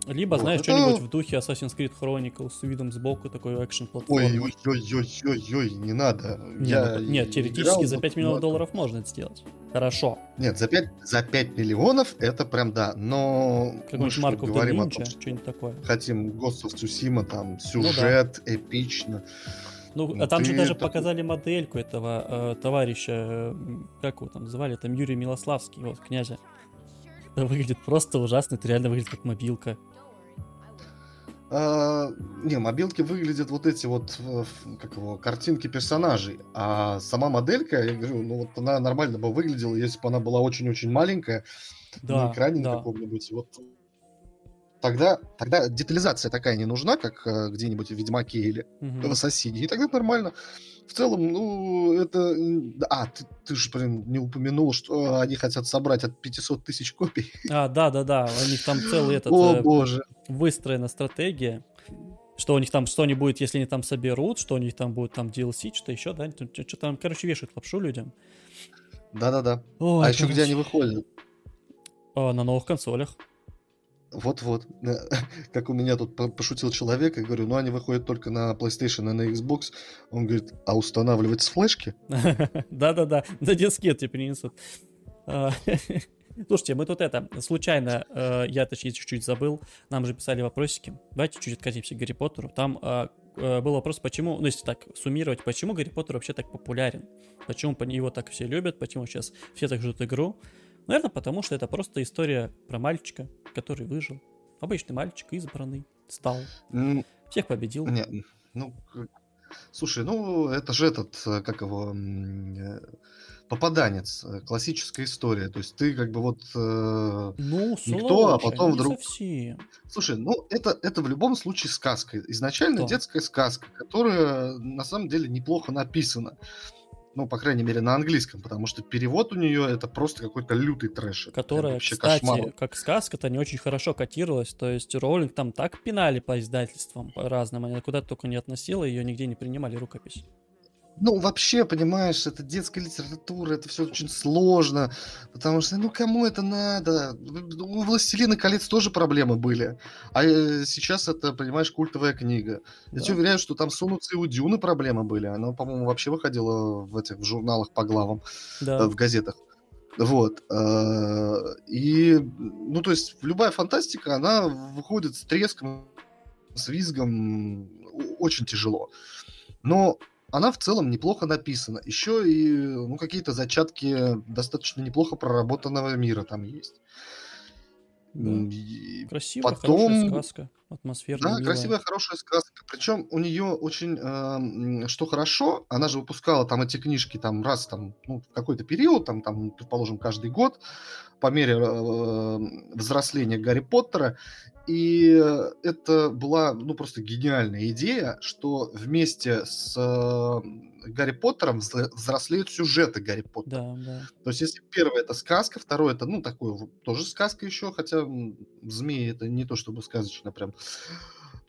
Либо, вот, знаешь, это... что-нибудь в духе Assassin's Creed Chronicles с видом сбоку, такой экшен платформы. Ой-ой-ой-ой-ой, не надо. Не, Я ну, нет, теоретически за 5 миллионов долларов можно это сделать. Хорошо. Нет, за 5, за 5 миллионов это прям да, но мы что, говорим о том, что что-нибудь такое. хотим Ghost of Tsushima, там, сюжет, ну, да. эпично. Ну, а там же даже это... показали модельку этого э, товарища, э, как его там звали, там Юрий Милославский, вот, князя. Это выглядит просто ужасно, это реально выглядит как мобилка. А, не, мобилки выглядят вот эти вот, как его, картинки персонажей, а сама моделька, я говорю, ну вот она нормально бы выглядела, если бы она была очень-очень маленькая да, на экране да. каком-нибудь. Вот тогда, тогда детализация такая не нужна, как э, где-нибудь в Ведьмаке или угу. в Ассасине, и тогда нормально в целом, ну, это... А, ты, ты же, блин, не упомянул, что они хотят собрать от 500 тысяч копий. А, да-да-да, у них там целый этот... О, э, боже. Выстроена стратегия. Что у них там, что они будет, если они там соберут, что у них там будет там DLC, что-то еще, да? Что там, короче, вешают лапшу людям. Да-да-да. а еще где они выходят? А, на новых консолях. Вот-вот. Как у меня тут пошутил человек, я говорю, ну они выходят только на PlayStation и на Xbox. Он говорит, а устанавливать с флешки? Да-да-да, на дискет тебе принесут. А, слушайте, мы тут это, случайно, э, я точнее чуть-чуть забыл, нам же писали вопросики. Давайте чуть-чуть откатимся к Гарри Поттеру. Там а, э, был вопрос, почему, ну если так суммировать, почему Гарри Поттер вообще так популярен? Почему его так все любят, почему сейчас все так ждут игру? Наверное, потому что это просто история про мальчика, который выжил. Обычный мальчик, избранный, стал. Всех победил. Не, ну, слушай, ну, это же этот, э, как его, э, попаданец, э, классическая история. То есть ты как бы вот э, ну, никто, а потом вдруг... Совсем. Слушай, ну это, это в любом случае сказка. Изначально Что? детская сказка, которая на самом деле неплохо написана. Ну, по крайней мере, на английском, потому что перевод у нее это просто какой-то лютый трэш. Которая, вообще кстати, кошмар. как сказка-то не очень хорошо котировалась. То есть Роулинг там так пинали по издательствам по разным, она куда-то только не относила, ее нигде не принимали рукопись. Ну, вообще, понимаешь, это детская литература, это все очень сложно, потому что, ну, кому это надо? У «Властелина колец» тоже проблемы были, а э, сейчас это, понимаешь, культовая книга. Я да. тебе уверяю, что там сунуться и у Дюны проблемы были, она, по-моему, вообще выходила в этих в журналах по главам, да. Э, в газетах. Вот. Э, и, ну, то есть, любая фантастика, она выходит с треском, с визгом, очень тяжело. Но она в целом неплохо написана. Еще и ну, какие-то зачатки достаточно неплохо проработанного мира там есть. Да. Красивая, Потом... хорошая сказка, атмосферная. Да, милая. красивая, хорошая сказка. Причем у нее очень, э, что хорошо, она же выпускала там эти книжки там раз там, ну, в какой-то период, там, там, предположим, каждый год, по мере э, взросления Гарри Поттера. И это была, ну, просто гениальная идея, что вместе с э, Гарри Поттером взрослеют сюжеты Гарри Поттера. Да, да. То есть, если первое это сказка, второе это, ну, такое тоже сказка еще, хотя змеи это не то чтобы сказочно прям.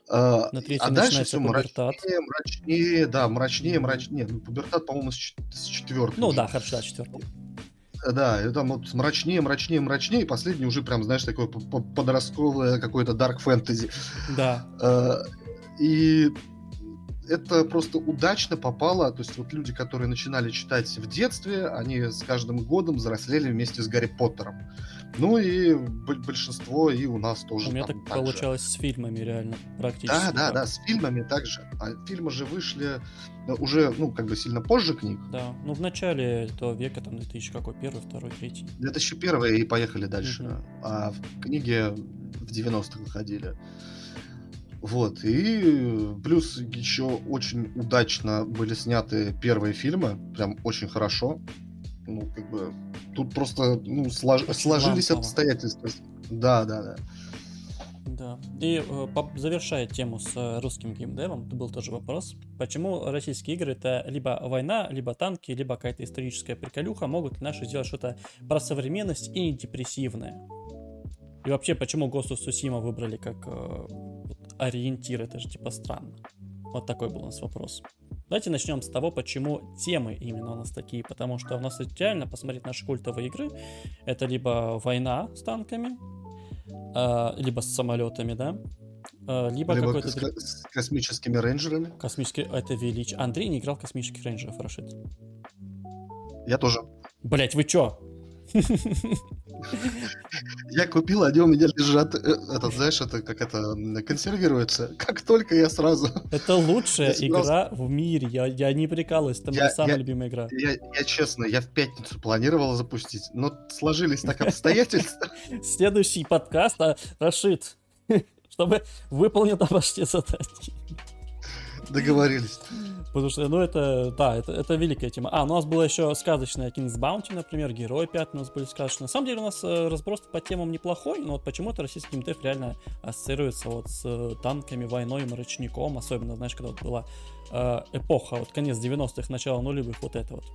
А, а дальше все пубертат. мрачнее, мрачнее, да, мрачнее, мрачнее. Ну, пубертат, по-моему, с, с четвертой. Ну уже. да, хорошо, да, четвертый. Да, и там вот мрачнее, мрачнее, мрачнее, и последний уже прям, знаешь, такое подростковое какое-то дарк фэнтези. Да. А, и это просто удачно попало, то есть вот люди, которые начинали читать в детстве, они с каждым годом взрослели вместе с Гарри Поттером. Ну и большинство и у нас тоже. У меня так получалось же. с фильмами реально практически. Да, да, да, с фильмами также. А фильмы же вышли уже, ну, как бы сильно позже книг. Да, ну в начале этого века, там 2000 какой, первый, второй, третий. 2001 и поехали дальше. Угу. А в книге в 90-х выходили. Вот, и плюс еще очень удачно были сняты первые фильмы, прям очень хорошо. Ну, как бы, тут просто, ну, слож... сложились обстоятельства. Да, да, да. Да. И э, завершая тему с э, русским геймдевом, был тоже вопрос, почему российские игры это либо война, либо танки, либо какая-то историческая приколюха, могут ли наши сделать что-то про современность и не депрессивное? И вообще, почему of Tsushima выбрали как э, ориентир? Это же типа странно. Вот такой был у нас вопрос. Давайте начнем с того, почему темы именно у нас такие. Потому что у нас реально посмотреть наши культовые игры, это либо война с танками, э, либо с самолетами, да, э, либо, либо какой-то... С, с космическими рейнджерами. Космические... Это велич. Андрей не играл в космических рейнджеров, Рашид. Я тоже. Блять, вы чё? Я купил, они у меня лежат, э, это, знаешь, это как это консервируется. Как только я сразу... Это лучшая игра в мире, я, я не прикалываюсь, это моя самая любимая игра. Я, я честно, я в пятницу планировал запустить, но сложились так обстоятельства. Следующий подкаст, а, Рашид, чтобы выполнил домашние задания. Договорились. Потому что, ну, это, да, это, это великая тема. А, у нас была еще сказочная King's Bounty, например, Герой 5 у нас были сказочные. На самом деле у нас э, разброс по темам неплохой, но вот почему-то российский МТФ реально ассоциируется вот с э, танками, войной, мрачником, особенно, знаешь, когда вот была э, эпоха, вот конец 90-х, начало нулевых, вот это вот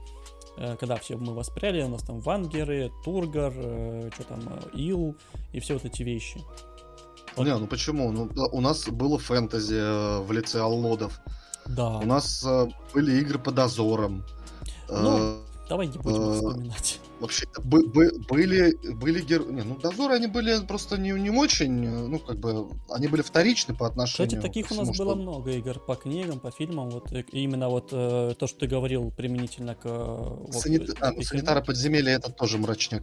когда все мы воспряли, у нас там Вангеры, Тургар, э, что там, Ил и все вот эти вещи. Вот. Не, ну почему? Ну, у нас было фэнтези в лице аллодов. Да. У нас э, были игры по дозорам. Ну, э, давай не будем э, вспоминать. Вообще, бы, бы, были, были герои... Не, ну, дозоры, они были просто не, не очень, э, ну, как бы, они были вторичны по отношению Кстати, таких всему, у нас что... было много игр по книгам, по фильмам, вот, и именно вот э, то, что ты говорил применительно к... Вот, Санит... а, ну, санитара подземелья это тоже мрачняк.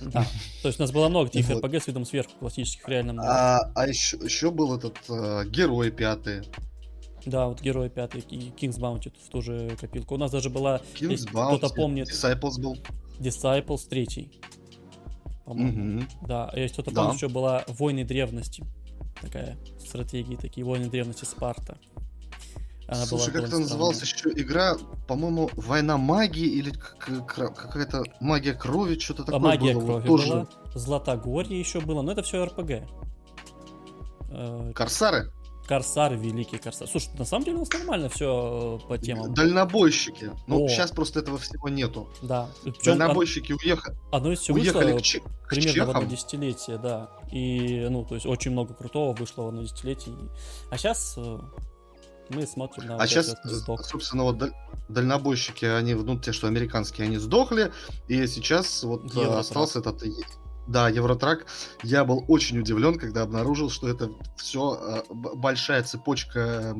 Да. То есть у нас было много таких вот. RPG с видом сверху классических реально. А, а еще, еще был этот э, герой пятый. Да, вот герой пятый, и King's Bounty в ту же копилку. У нас даже была, King's Bounty, кто-то помнит... Disciples был. Disciples третий. По-моему. Угу. Да, а если кто-то да. помнит, еще была Войны древности. Такая стратегия, такие Войны древности Спарта. Она Слушай, как это называлась еще игра, по-моему, Война магии или какая-то магия крови, что-то такое магия было. крови вот, тоже... была, Златогорье еще было, но это все РПГ. Э, Корсары? Корсар, великий Корсар. Слушай, на самом деле у нас нормально все э, по темам. Дальнобойщики. Ну, О. сейчас просто этого всего нету. Да. Причем Дальнобойщики он... уехали. Одно из всего уехали вышло к, ч... примерно чехам. в одно десятилетие, да. И, ну, то есть очень много крутого вышло в одно десятилетие. А сейчас э, мы смотрим на... А сейчас, собственно, вот дальнобойщики, они, ну, те, что американские, они сдохли, и сейчас вот э, Евротрак. остался этот да, Евротрак. Я был очень удивлен, когда обнаружил, что это все э, большая цепочка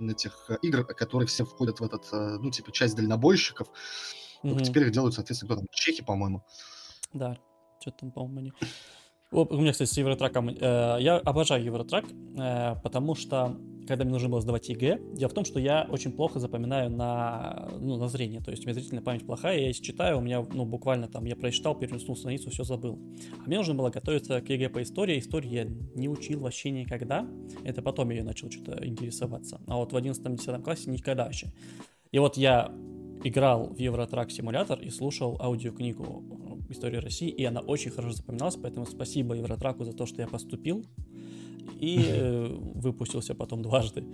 этих э, игр, которые все входят в этот, э, ну, типа, часть дальнобойщиков. Только теперь их делают, соответственно, кто там? Чехи, по-моему. Да, что-то там, по-моему, они... У меня, кстати, с Euro Truck ом... Э, я обожаю Euro Truck, э, потому что когда мне нужно было сдавать ЕГЭ. Дело в том, что я очень плохо запоминаю на, ну, на зрение, то есть у меня зрительная память плохая, я читаю, у меня, ну, буквально там, я прочитал, перелистнул страницу, все забыл. А мне нужно было готовиться к ЕГЭ по истории, истории я не учил вообще никогда, это потом я начал что-то интересоваться, а вот в 11-10 классе никогда вообще. И вот я играл в Euro Truck Simulator и слушал аудиокнигу истории России, и она очень хорошо запоминалась, поэтому спасибо Euro Truck у за то, что я поступил и э, выпустился потом дважды.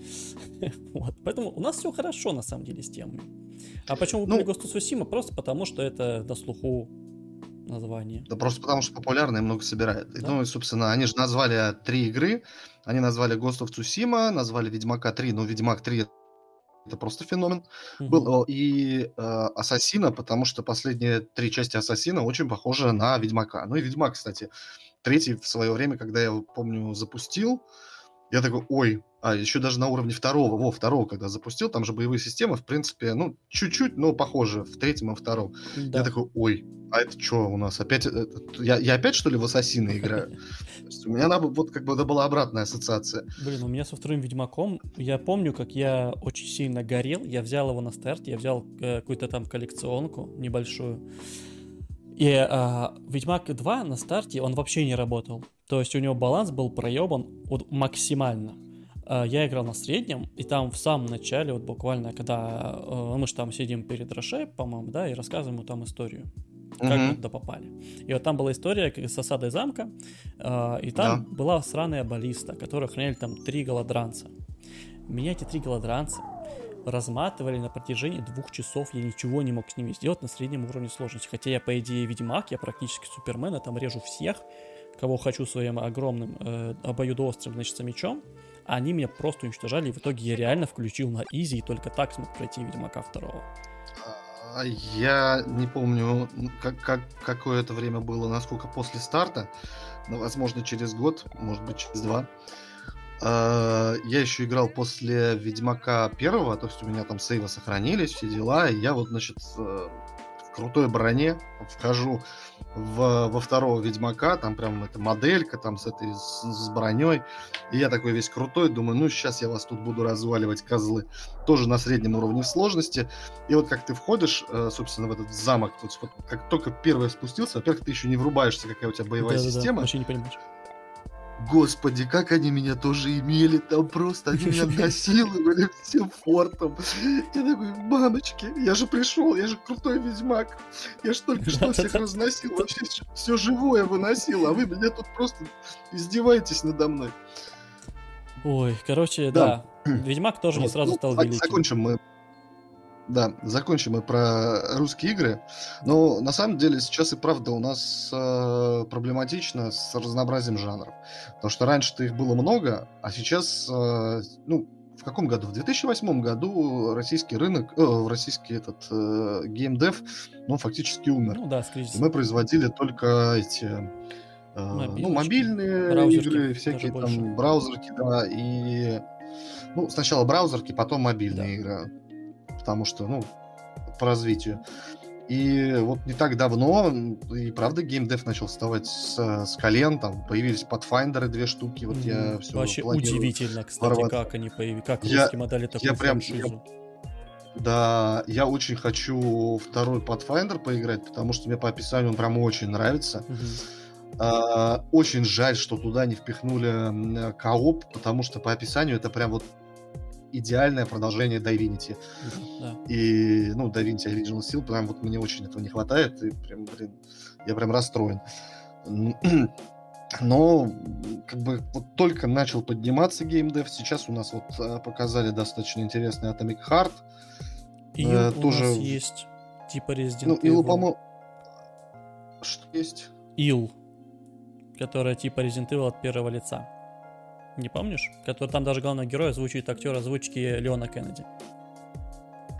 вот. Поэтому у нас все хорошо, на самом деле, с темами. А почему ну, of Tsushima? Просто потому, что это до слуху название. Да просто потому, что популярно и много собирает. Да? Ну и, собственно, они же назвали три игры. Они назвали Ghost of Tsushima, назвали Ведьмака 3, но Ведьмак 3 это просто феномен mm-hmm. был. И э, Ассасина, потому что последние три части Ассасина очень похожи на Ведьмака. Ну и Ведьмак, кстати, третий в свое время, когда я его, помню, запустил, я такой, ой, а еще даже на уровне второго, во, второго, когда запустил, там же боевые системы, в принципе, ну, чуть-чуть, но похожи в третьем и втором. Да. Я такой, ой, а это что у нас? Опять, это, я, я опять, что ли, в Ассасина играю? У меня она, вот как бы это была обратная ассоциация. Блин, у меня со вторым Ведьмаком, я помню, как я очень сильно горел, я взял его на старт, я взял э, какую-то там коллекционку небольшую, и а, Ведьмак 2 на старте, он вообще не работал. То есть у него баланс был проебан вот максимально. А, я играл на среднем, и там в самом начале, вот буквально, когда а, мы же там сидим перед Роше, по-моему, да, и рассказываем ему там историю как mm-hmm. мы туда попали. И вот там была история с осадой замка, э, и там да. была сраная баллиста, которую охраняли там три голодранца. Меня эти три голодранца разматывали на протяжении двух часов, я ничего не мог с ними сделать на среднем уровне сложности. Хотя я, по идее, ведьмак, я практически супермен, я там режу всех, кого хочу своим огромным э, обоюдоострым, значит, мечом. А они меня просто уничтожали, и в итоге я реально включил на изи, и только так смог пройти Ведьмака второго. А, я не помню, как, как, какое это время было, насколько после старта, но, возможно, через год, может быть, через два. Я еще играл после Ведьмака первого, то есть у меня там сейвы сохранились, все дела, и я вот, значит, э, в крутой броне вхожу в, во второго Ведьмака, там прям эта моделька там с этой, с, с броней, и я такой весь крутой, думаю, ну сейчас я вас тут буду разваливать, козлы, тоже на среднем уровне сложности, и вот как ты входишь, э, собственно, в этот замок, вот, вот как только первый спустился, во-первых, ты еще не врубаешься, какая у тебя боевая да, система. Да, да, вообще не понимаешь Господи, как они меня тоже имели там просто, они меня насиловали всем фортом. Я такой, мамочки, я же пришел, я же крутой ведьмак. Я же только что всех разносил, вообще все живое выносил, а вы меня тут просто издеваетесь надо мной. Ой, короче, да. да. Ведьмак тоже не сразу ну, стал великим. Закончим мы да, закончим мы про русские игры. Но на самом деле сейчас и правда у нас э, проблематично с разнообразием жанров. Потому что раньше-то их было много, а сейчас, э, ну, в каком году? В 2008 году российский рынок, э, российский этот э, геймдев, ну, фактически умер. Ну да, с кризисом. Мы производили только эти... Э, ну, мобильные браузерки, игры, всякие там больше. браузерки, да, и... Ну, сначала браузерки, потом мобильные да. игры потому что, ну, по развитию. И вот не так давно, и правда, геймдев начал вставать с, с колен, там появились Pathfinder две штуки, вот mm-hmm. я все Вообще удивительно, кстати, ворвать. как они появились, как я, русские модели такую я прям, я, Да, я очень хочу второй Pathfinder поиграть, потому что мне по описанию он прям очень нравится. Mm-hmm. Uh, очень жаль, что туда не впихнули кооп, потому что по описанию это прям вот идеальное продолжение Divinity. Да. И, ну, Divinity Original Sin, прям вот мне очень этого не хватает, и прям, блин, я прям расстроен. Но как бы вот только начал подниматься геймдев, сейчас у нас вот а, показали достаточно интересный Atomic Heart. И э, у тоже... нас есть типа Resident ну, Evil. по-моему... Что есть? Ил, которая типа Resident Evil от первого лица. Не помнишь? Который там даже главного героя озвучивает актер озвучки Леона Кеннеди.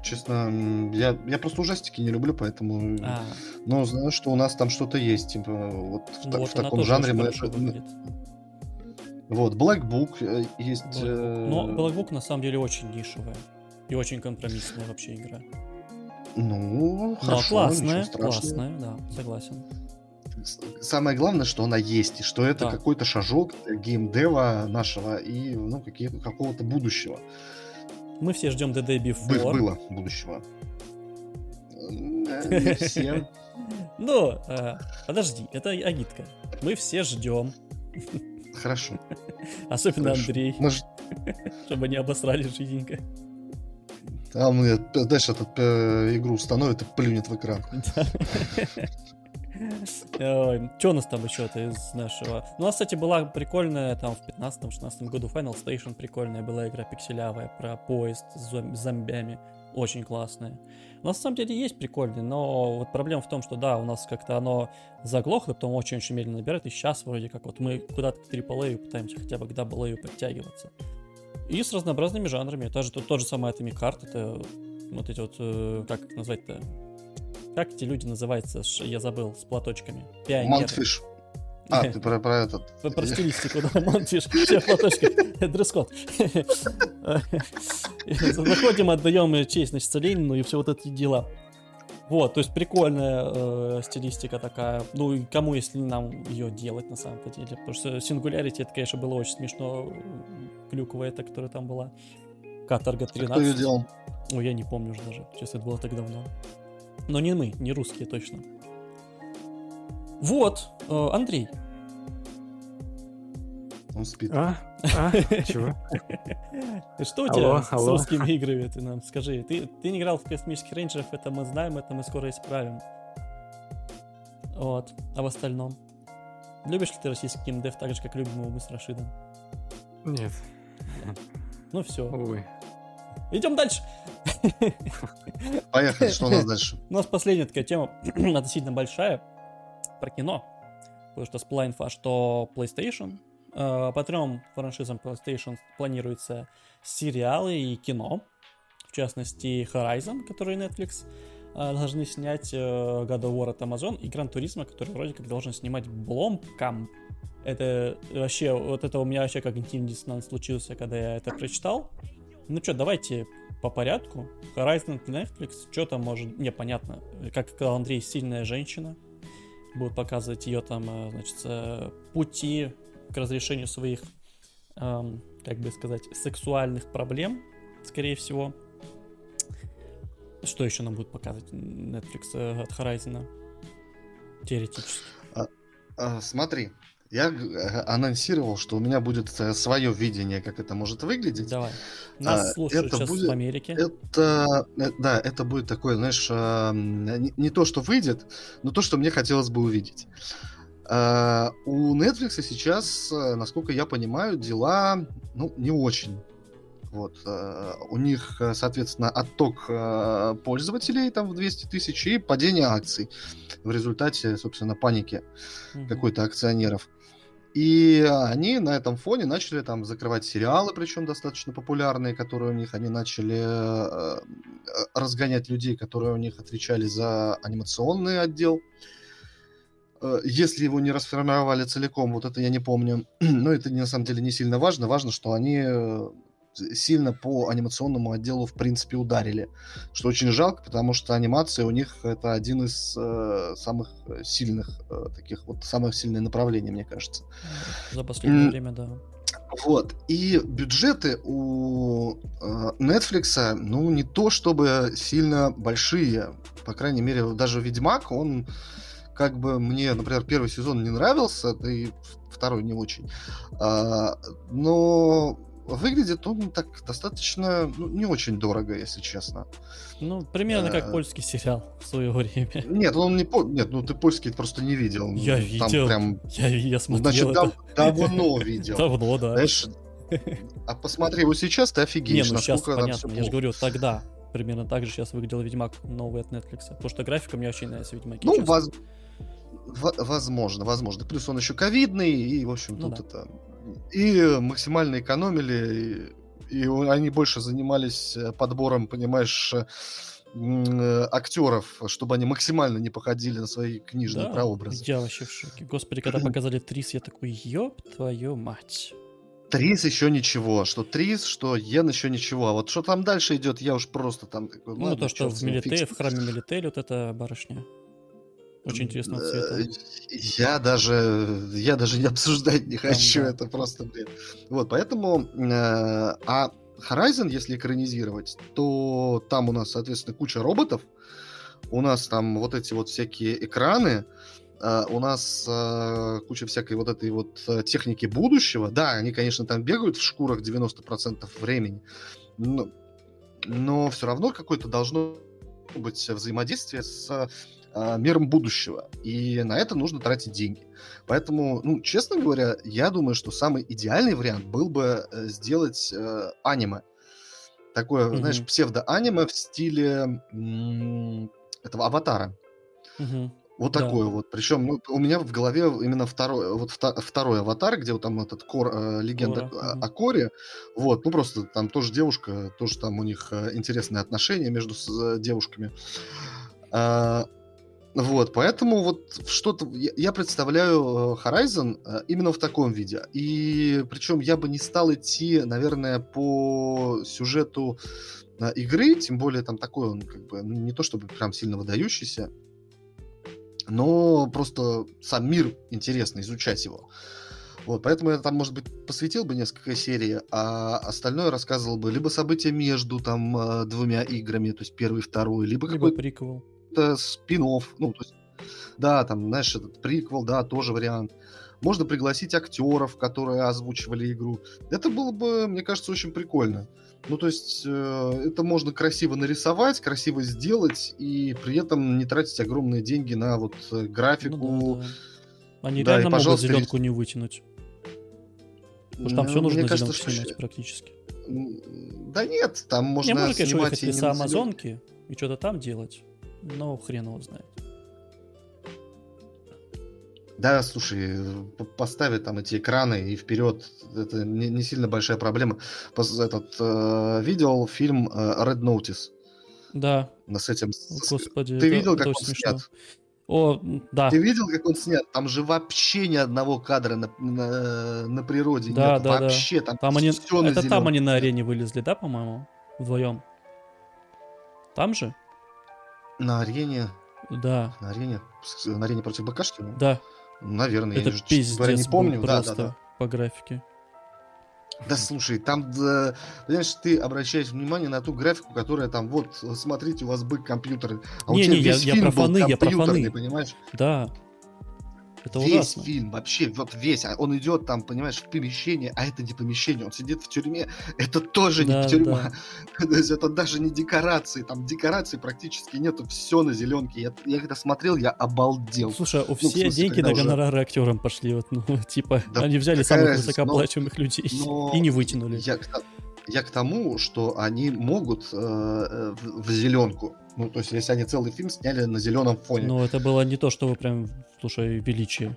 Честно, я, я просто ужастики не люблю, поэтому... А. Но знаю, что у нас там что-то есть, типа, вот в, вот в таком жанре мы... Выглядит. Вот, Black Book э, есть... Black Book. Но Black Book на самом деле очень нишевая. И очень компромиссная вообще игра. Ну, хорошо, Но классная, классная, да, согласен. Самое главное, что она есть, и что это да. какой-то шажок геймдева нашего и ну, какого-то будущего. Мы все ждем DD Before. Бы- было будущего. Не все. Ну, э, подожди, это агитка. Мы все ждем. Хорошо. Особенно Хорошо. Андрей. Мы. Чтобы не обосрали жизненько. А мы, знаешь, этот э, игру установит и плюнет в экран. Что у нас там еще-то из нашего? Ну, у нас, кстати, была прикольная там в 15-16 году Final Station прикольная была игра пикселявая про поезд с зомбями. Очень классная. У нас на самом деле есть прикольные, но вот проблема в том, что да, у нас как-то оно заглохло, потом очень-очень медленно набирает, и сейчас вроде как вот мы куда-то к AAA пытаемся хотя бы к AA подтягиваться. И с разнообразными жанрами. Это же тот же самый Atomic Heart, это вот эти вот, э, как назвать-то, как эти люди называются, я забыл, с платочками? Пионеры. Mundfish. А, ты про, про этот. Про, про стилистику, да, Mundfish. Все в платочках. Дресс-код. Заходим, отдаем честь, значит, Ленину и все вот эти дела. Вот, то есть прикольная э, стилистика такая. Ну и кому, если нам ее делать на самом деле? Потому что Singularity, это, конечно, было очень смешно. Клюковая эта, которая там была. Каторга 13. Кто ее делал? Ой, я не помню уже даже. Честно, это было так давно. Но не мы, не русские точно. Вот, э, Андрей. Он спит. А? А? Чего? Что у тебя с русскими играми, ты нам скажи? Ты, ты не играл в космических рейнджеров, это мы знаем, это мы скоро исправим. Вот. А в остальном? Любишь ли ты российский геймдев так же, как любим его мы с Рашидом? Нет. Ну все. Увы. Идем дальше. Поехали, что у нас дальше? У нас последняя такая тема, относительно большая, про кино. Потому что всплыла инфа, что PlayStation, э, по трем франшизам PlayStation планируются сериалы и кино. В частности, Horizon, который Netflix э, должны снять, э, God of War от Amazon и Gran Turismo, который вроде как должен снимать Blomkamp. Это вообще, вот это у меня вообще когнитивный диссонанс случился, когда я это прочитал. Ну что, давайте по порядку. Horizon Netflix, что там может... Не, понятно. Как сказал Андрей, сильная женщина. Будут показывать ее там, э, значит, э, пути к разрешению своих, эм, как бы сказать, сексуальных проблем, скорее всего. Что еще нам будет показывать Netflix э, от Horizon? Теоретически. А, а, смотри, я э, анонсировал, что у меня будет э, свое видение, как это может выглядеть. Давай. Нас а, слушают это сейчас будет, в Америке. Это, э, да, это будет такое, знаешь, не, не то, что выйдет, но то, что мне хотелось бы увидеть. У Netflix сейчас, насколько я понимаю, дела, ну, не очень. Вот. У них, соответственно, отток пользователей там в 200 тысяч и падение акций в результате, собственно, паники mm-hmm. какой-то акционеров. И они на этом фоне начали там закрывать сериалы, причем достаточно популярные, которые у них, они начали э, разгонять людей, которые у них отвечали за анимационный отдел. Э, если его не расформировали целиком, вот это я не помню. Но это на самом деле не сильно важно. Важно, что они э, сильно по анимационному отделу, в принципе, ударили. Что очень жалко, потому что анимация у них это один из э, самых сильных, э, таких вот, самых сильных направлений, мне кажется. За последнее mm. время, да. Вот. И бюджеты у э, Netflix, ну, не то чтобы сильно большие. По крайней мере, даже Ведьмак, он как бы мне, например, первый сезон не нравился, да и второй не очень. А, но выглядит он так достаточно, ну, не очень дорого, если честно. Ну, примерно как э, польский сериал в свое время. Нет, он не по... Нет, ну ты польский просто не видел. Я Там видел. Прям... Я, я смотрел Значит, это... давно видел. Давно, да. Знаешь, а посмотри его сейчас, ты офигеешь. Не, ну сейчас понятно, я же говорю, тогда примерно так же сейчас выглядел Ведьмак новый от Netflix. Потому что графика мне очень нравится Ведьмаки. Ну, воз... возможно, возможно. Плюс он еще ковидный, и, в общем, ну, тут да. это и максимально экономили, и, и они больше занимались э, подбором, понимаешь, э, э, актеров, чтобы они максимально не походили на свои книжные да, прообразы. Я вообще в шоке. Господи, когда показали Трис, я такой, ёб твою мать. Трис еще ничего, что Трис, что Йен еще ничего, а вот что там дальше идет, я уж просто там такой, Ну, то, что в, Милите, в храме Милитель вот эта барышня. Очень интересного цвета. Я даже, я даже не обсуждать не хочу, там, да. это просто бред. Вот, поэтому, э, а Horizon, если экранизировать, то там у нас, соответственно, куча роботов, у нас там вот эти вот всякие экраны, Uh, у нас uh, куча всякой вот этой вот uh, техники будущего. Да, они, конечно, там бегают в шкурах 90% времени, но, но все равно какое-то должно быть взаимодействие с миром будущего. И на это нужно тратить деньги. Поэтому, ну, честно говоря, я думаю, что самый идеальный вариант был бы э, сделать э, аниме. Такое, mm-hmm. знаешь, псевдо-аниме в стиле этого аватара. Угу. Вот да. такое вот. Причем ну, у меня в голове именно второй, вот вта, второй аватар, где вот там этот кор, э, легенда Кора. о, о Коре. Вот, ну просто там тоже девушка, тоже там у них э, интересные отношения между с, э, девушками. А, вот, поэтому вот что-то я, представляю э, Horizon э, именно в таком виде. И причем я бы не стал идти, наверное, по сюжету игры, тем более там такой он как бы ну, не то чтобы прям сильно выдающийся, но просто сам мир интересно изучать его. Вот, поэтому я там, может быть, посвятил бы несколько серий, а остальное рассказывал бы либо события между там э, двумя играми, то есть первый второй, либо, либо какой-то приквел. Спин ну, то есть, да, там, знаешь, этот приквел, да, тоже вариант. Можно пригласить актеров, которые озвучивали игру. Это было бы, мне кажется, очень прикольно. Ну, то есть, э, это можно красиво нарисовать, красиво сделать, и при этом не тратить огромные деньги на вот э, графику. Ну, да, да. Они да, реально и, могут зеленку не вытянуть. Потому что там все нужно кажется, что... снимать практически. Да нет, там можно Не, можно, конечно, уехать в леса Амазонки и что-то там делать, но хрен его знает. Да, слушай, поставить там эти экраны и вперед, это не, не сильно большая проблема. Этот э, видел фильм э, Red Notice? Да. С этим. Господи, Ты видел, как он смешно. снят? О, да. Ты видел, как он снят? Там же вообще ни одного кадра на, на, на природе да, нет. Да, вообще да. там, там они, все Это там они на арене вылезли, да, по-моему? Вдвоем. Там же? На арене. Да. На арене. На арене против Бакашки? Да. Наверное, это я же, пиздец не помню. Просто да, да, да. по графике. Да слушай, там, да, понимаешь, ты обращаешь внимание на ту графику, которая там, вот, смотрите, у вас бык компьютер. А не, у тебя не, весь я, фильм я про фаны, был я про фаны. понимаешь? Да. Это весь ужасно. фильм, вообще, вот весь, а он идет там, понимаешь, в помещение, а это не помещение, он сидит в тюрьме, это тоже да, не тюрьма. Да. То есть это даже не декорации, там декораций практически нету, все на зеленке. Я, я когда смотрел, я обалдел. Слушай, а у ну, все смысле, деньги на уже... гонорары актерам пошли, вот, ну, типа, да они взяли самых разница, высокооплачиваемых но, людей но... и не вытянули. Я, я к тому, что они могут э, э в, в зеленку ну, то есть, если они целый фильм сняли на зеленом фоне. Ну, это было не то, что вы прям, слушай, величие.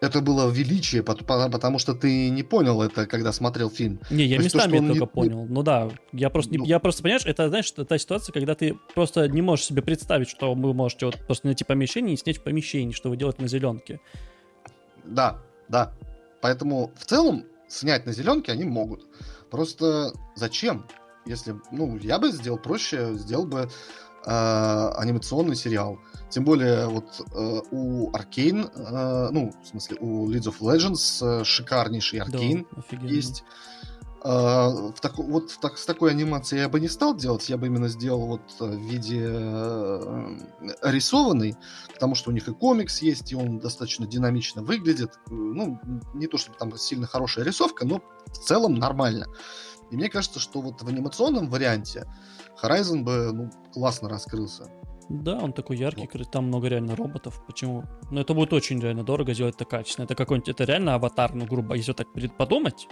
Это было величие, потому что ты не понял это, когда смотрел фильм. Не, я то местами то, только не... понял. Ну да, я просто, ну... я просто, понимаешь, это, знаешь, та ситуация, когда ты просто не можешь себе представить, что вы можете вот просто найти помещение и снять в помещении, что вы делаете на зеленке. Да, да. Поэтому в целом снять на зеленке они могут. Просто зачем? Если, ну, я бы сделал проще, сделал бы э, анимационный сериал. Тем более, вот э, у Arkane, э, ну, в смысле, у Leads of Legends э, шикарнейший Arkane да, есть. Э, в так, вот в так, с такой анимацией я бы не стал делать, я бы именно сделал вот в виде э, рисованный, потому что у них и комикс есть, и он достаточно динамично выглядит. Ну, не то чтобы там сильно хорошая рисовка, но в целом нормально. И мне кажется, что вот в анимационном варианте Horizon бы ну, классно раскрылся. Да, он такой яркий, вот. там много реально роботов. Почему? Ну, это будет очень реально дорого сделать это качественно. Это какой-нибудь, это реально аватар, ну, грубо, если так подумать,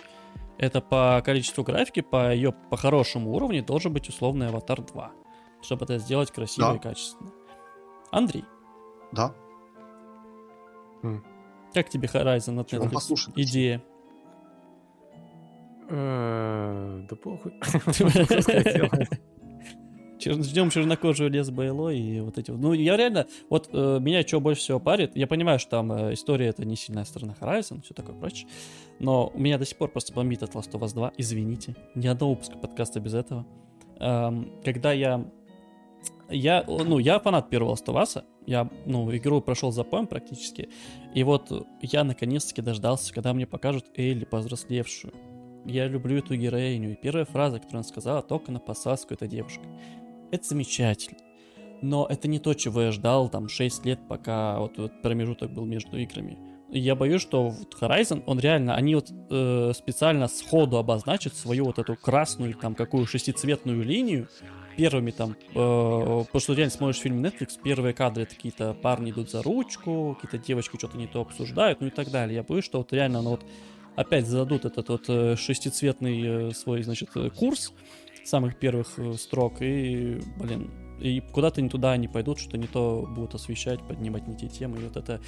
это по количеству графики, по ее, по хорошему уровню должен быть условный аватар 2, чтобы это сделать красиво да. и качественно. Андрей. Да. Как тебе Horizon от Netflix? Идея. Э, да похуй. Ждем чернокожую лес Байло и вот эти. Ну, я реально, вот э, меня что больше всего парит, я понимаю, что там э, история это не сильная сторона Horizon, все такое прочее, но у меня до сих пор просто бомбит от Last of Us 2, извините, ни одного выпуска подкаста без этого. Эм, когда я, я, ну, я фанат первого Us, Я, ну, игру прошел за поем практически. И вот я наконец-таки дождался, когда мне покажут Элли повзрослевшую. Я люблю эту героиню. И первая фраза, которую она сказала, только на посадку этой девушкой. Это замечательно. Но это не то, чего я ждал там 6 лет, пока вот, вот промежуток был между играми. Я боюсь, что Horizon, он реально, они вот э, специально сходу обозначат свою вот эту красную там какую шестицветную линию, первыми там, э, потому что реально смотришь фильм Netflix, первые кадры это какие-то парни идут за ручку, какие-то девочки что-то не то обсуждают, ну и так далее. Я боюсь, что вот реально, ну вот опять зададут этот вот э, шестицветный э, свой, значит, э, курс самых первых строк, и, блин, и куда-то не туда они пойдут, что не то будут освещать, поднимать не те темы, и вот это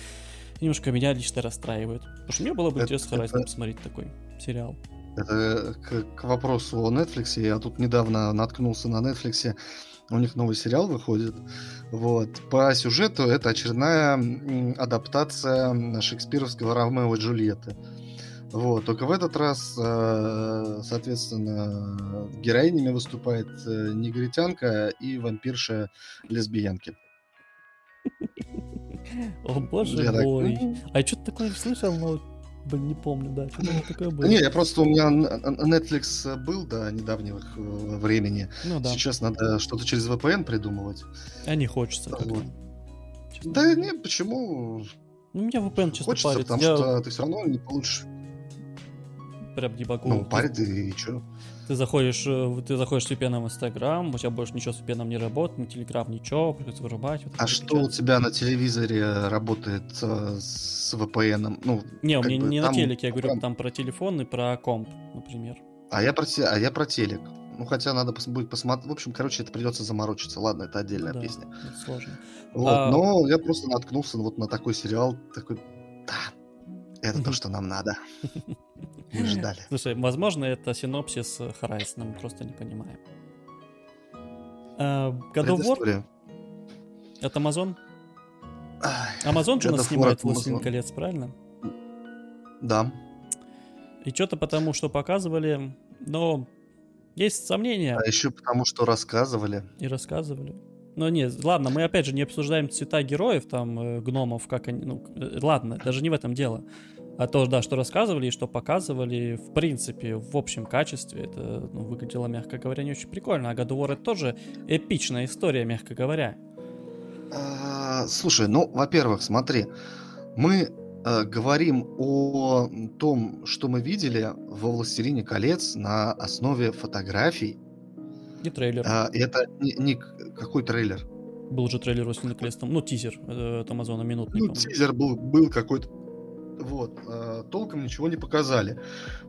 немножко меня лично расстраивает. Потому что мне было бы это, интересно это... посмотреть такой сериал. Это к, к вопросу о Netflix. Я тут недавно наткнулся на Netflix. У них новый сериал выходит. Вот. По сюжету это очередная адаптация шекспировского Ромео и Джульетты. Вот, только в этот раз, э, соответственно, героинями выступает э, негритянка и вампирша лесбиянки. О боже мой. А я что-то такое слышал, но Блин, не помню, да, что такое было. Не, я просто, у меня Netflix был до недавнего э, времени. Ну да. Сейчас надо что-то через VPN придумывать. А не хочется. Вот. Да не, почему? Ну, меня VPN честно Хочется, парит. потому я... что ты все равно не получишь прям не могу. Ну, парит и, и что? Ты заходишь, э, ты заходишь с VPN в Инстаграм, у тебя больше ничего с VPN не работает, ни Телеграм, ничего, приходится вырубать. Вот а что у тебя на телевизоре работает э, с VPN? Ну, не, у меня не там... на телеке, я говорю там... там про телефон и про комп, например. А я про, а я про телек. Ну, хотя надо пос- будет посмотреть. В общем, короче, это придется заморочиться. Ладно, это отдельная да, песня. Это сложно. Вот, а... Но я просто наткнулся вот на такой сериал, такой, да, это то, что нам надо. Мы ждали. Слушай, возможно, это синопсис Horizon, мы просто не понимаем. Uh, God of War? Это Amazon? Amazon же у нас снимает «Властелин колец», правильно? Да. И что-то потому, что показывали, но есть сомнения. А еще потому, что рассказывали. И рассказывали. Но нет, ладно, мы опять же не обсуждаем цвета героев, там, э, гномов, как они, ну, э, ладно, даже не в этом дело. А то, да, что рассказывали и что показывали, в принципе, в общем качестве, это ну, выглядело, мягко говоря, не очень прикольно. А God of War это тоже эпичная история, мягко говоря. А, слушай, ну, во-первых, смотри, мы э, говорим о том, что мы видели во «Властелине колец» на основе фотографий. И трейлер. А, это не, не какой трейлер? Был же трейлер «Властелина колец», там, ну, тизер э, от Амазона минутный. Ну, тизер был, был какой-то вот, э, толком ничего не показали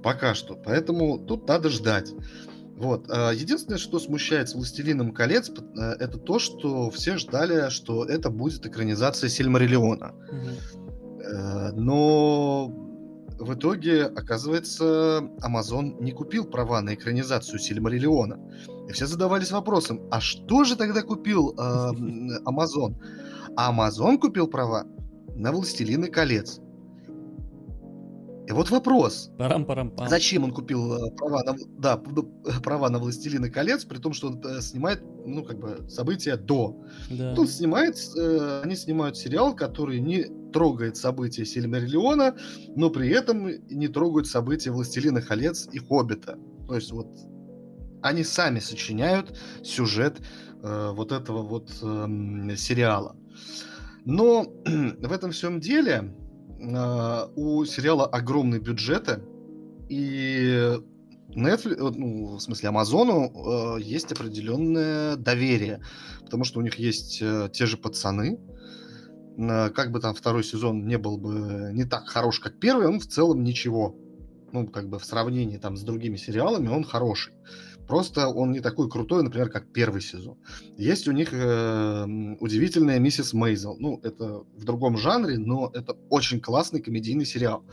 пока что, поэтому тут надо ждать. Вот. Э, единственное, что смущает с «Властелином колец», э, это то, что все ждали, что это будет экранизация Сильмариллиона. Э, но в итоге, оказывается, Amazon не купил права на экранизацию Сильмариллиона. И все задавались вопросом, а что же тогда купил э, Amazon? А Amazon купил права на «Властелины колец». И вот вопрос. Парам -парам -пам. Зачем он купил э, права на, да, права на «Властелины колец», при том, что он э, снимает, ну, как бы, события до. Да. Тут снимает, э, они снимают сериал, который не трогает события Сильмариллиона, но при этом не трогают события «Властелина колец» и «Хоббита». То есть вот они сами сочиняют сюжет э, вот этого вот э, сериала. Но в этом всем деле у сериала огромные бюджеты, и Netflix, э, ну, в смысле, Амазону э, есть определенное доверие, потому что у них есть э, те же пацаны. Э, как бы там второй сезон не был бы не так хорош, как первый, он в целом ничего. Ну, как бы в сравнении там с другими сериалами он хороший. Просто он не такой крутой, например, как первый сезон. Есть у них э, удивительная миссис Мейзел. Ну, это в другом жанре, но это очень классный комедийный сериал.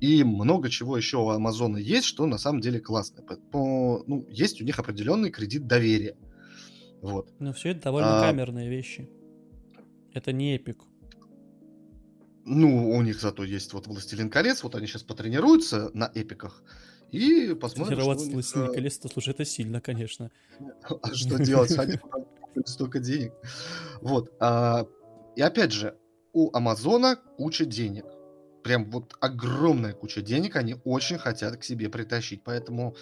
И много чего еще у Амазона есть, что на самом деле классно. Поэтому, ну, есть у них определенный кредит доверия. Вот. Но все это довольно а... камерные вещи. Это не эпик. Ну, у них зато есть вот «Властелин колец», вот они сейчас потренируются на эпиках, и посмотрим, что них... с колес-то, слушай, это сильно, конечно. А что делать? Они столько денег. Вот. А И опять же, у Амазона куча денег. Прям вот огромная куча денег они очень хотят к себе притащить. Поэтому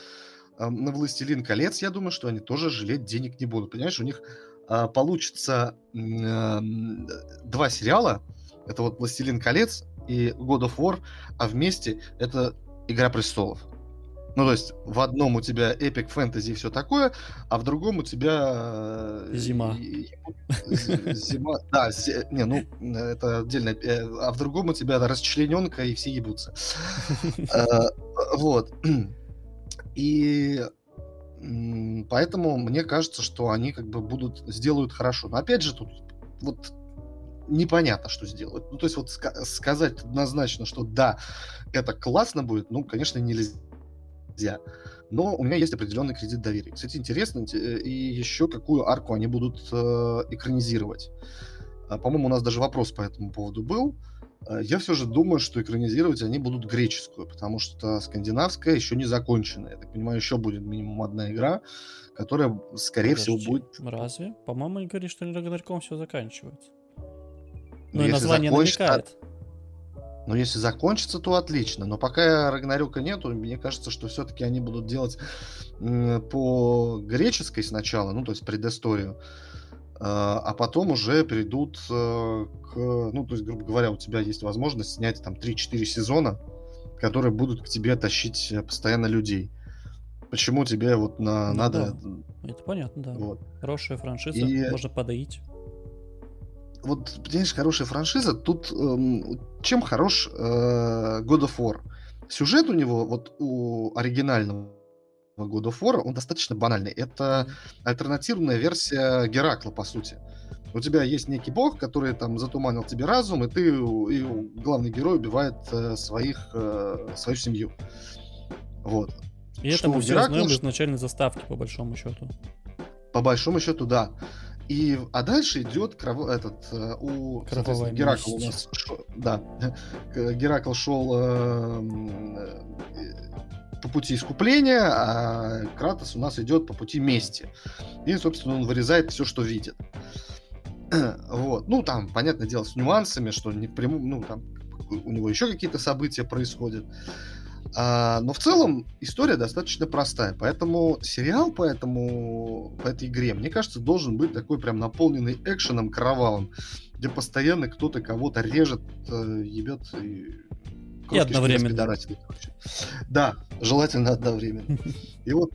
э, на «Властелин колец» я думаю, что они тоже жалеть денег не будут. Понимаешь, у них э, получится э, два сериала. Это вот «Властелин колец» и God of War, а вместе это «Игра престолов». Ну, то есть в одном у тебя эпик фэнтези и все такое, а в другом у тебя... Э, зима. Зима, да, не, ну, это отдельно. Э, а в другом у тебя расчлененка и все ебутся. Э, вот. И поэтому мне кажется, что они как бы будут, сделают хорошо. Но опять же, тут вот непонятно, что сделают. Ну, то есть вот сказать однозначно, что да, это классно будет, ну, конечно, нельзя нельзя. Но у меня есть определенный кредит доверия. Кстати, интересно, э, и еще какую арку они будут э, экранизировать. А, по-моему, у нас даже вопрос по этому поводу был. А, я все же думаю, что экранизировать они будут греческую, потому что скандинавская еще не закончена. Я так понимаю, еще будет минимум одна игра, которая, скорее Подожди, всего, будет... Разве? По-моему, они говорят, что Рагнарком все заканчивается. Ну, и название закончится... намекает. Но если закончится, то отлично. Но пока Рагнарёка нету, мне кажется, что все-таки они будут делать по греческой сначала, ну, то есть предысторию, а, а потом уже перейдут э, к... Ну, то есть, грубо говоря, у тебя есть возможность снять там 3-4 сезона, которые будут к тебе тащить э, постоянно людей. Почему тебе вот на, ну, надо... Да. Это понятно, да. Вот. Хорошая франшиза, И... можно подоить вот, понимаешь, хорошая франшиза, тут эм, чем хорош э, God of War? Сюжет у него, вот у оригинального God of War, он достаточно банальный. Это альтернативная версия Геракла, по сути. У тебя есть некий бог, который там затуманил тебе разум, и ты, и главный герой убивает э, своих, э, свою семью. Вот. И это мы все Геракла, знаем из изначальной заставки, по большому счету. По большому счету, да. И, а дальше идет кров... этот э, у Геракл у нас шо... да Геракл шел э, э, по пути искупления, а Кратос у нас идет по пути мести. И, собственно, он вырезает все, что видит. Вот. Ну, там, понятное дело, с нюансами, что не прямую, ну, там у него еще какие-то события происходят. А, но в целом история достаточно простая, поэтому сериал по, этому, по этой игре, мне кажется, должен быть такой прям наполненный экшеном кровавым, где постоянно кто-то кого-то режет, э, ебет и... И одновременно. Да, желательно одновременно. И вот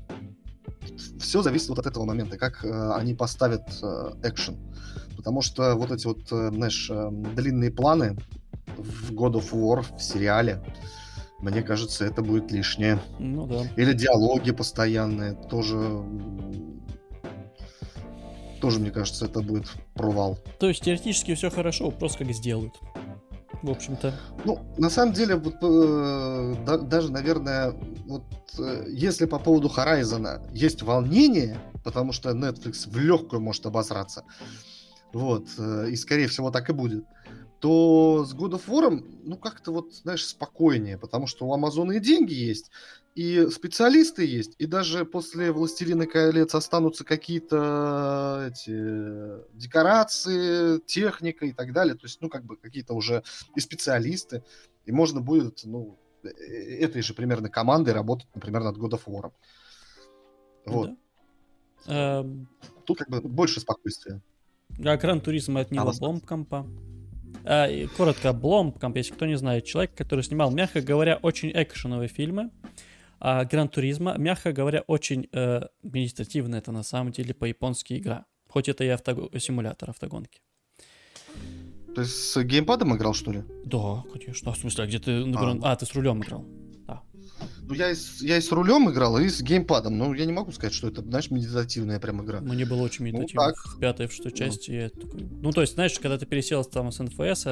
все зависит вот от этого момента, как э, они поставят э, экшен. Потому что вот эти вот, э, знаешь, э, длинные планы в God of War, в сериале, мне кажется, это будет лишнее. Ну да. Или диалоги постоянные, тоже... Тоже, мне кажется, это будет провал. То есть теоретически все хорошо, просто как сделают. В общем-то. Ну, на самом деле, вот, э, да, даже, наверное, вот э, если по поводу Horizon есть волнение, потому что Netflix в легкую может обосраться, вот, э, и скорее всего так и будет, то с God of War, ну, как-то вот, знаешь, спокойнее, потому что у Амазона и деньги есть, и специалисты есть, и даже после «Властелина колец» останутся какие-то эти декорации, техника и так далее, то есть, ну, как бы какие-то уже и специалисты, и можно будет, ну, э, этой же примерно командой работать, например, над God of War. Вот. Да. Эм. Тут как бы больше спокойствия. А Гран Туризм от Бломкомпа. А, коротко, Бломкамп, если кто не знает, человек, который снимал, мягко говоря, очень экшеновые фильмы. А Гран Туризма, мягко говоря, очень э, медитативная это на самом деле по-японски игра. Хоть это и авто... симулятор автогонки. Ты с геймпадом играл, что ли? Да, конечно. А, в смысле, а где ты... А, а ты с рулем играл. Ну, я и, с, я и с рулем играл, и с геймпадом. Но я не могу сказать, что это, знаешь, медитативная прям игра. Мне было очень ну, медитативно. Ну, так. В пятой, в шестой ну. части. Я такой... Ну, то есть, знаешь, когда ты пересел там с НФС,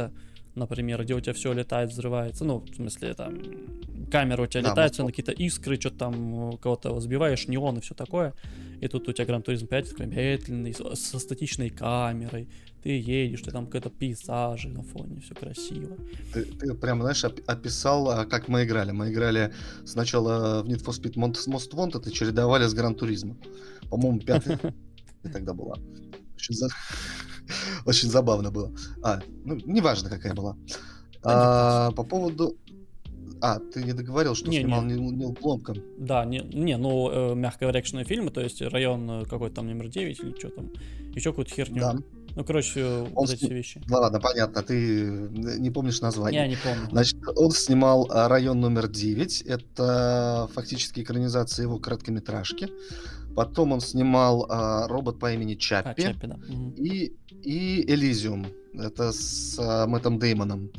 например, где у тебя все летает, взрывается, ну, в смысле, там, камера у тебя да, летает, на какие-то искры, что-то там кого-то сбиваешь, неон и все такое, и тут у тебя Gran Turismo 5 такой медленный, со статичной камерой, ты едешь, ты там какой-то пейзажи на фоне, все красиво. Ты, ты прям, знаешь, описал, а, как мы играли. Мы играли сначала в Need for Speed Most Wanted и чередовали с Gran Turismo. По-моему, пятый тогда была. Очень забавно было. А, ну, неважно, какая была. А, по поводу... А, ты не договорил, что не, снимал не. Нил Бломком. Да, не, не ну, э, мягко говоря, экшенные фильмы, то есть район э, какой-то там номер 9 или что там, еще какую-то херню. Да. Ну, короче, он вот эти вещи. Да ладно, понятно, ты не помнишь название. Я не помню. Значит, он снимал а, «Район номер 9». Это фактически экранизация его короткометражки. Потом он снимал а, «Робот по имени Чаппи». А, Чаппи да. и, и «Элизиум». Это с а, Мэттом Деймоном.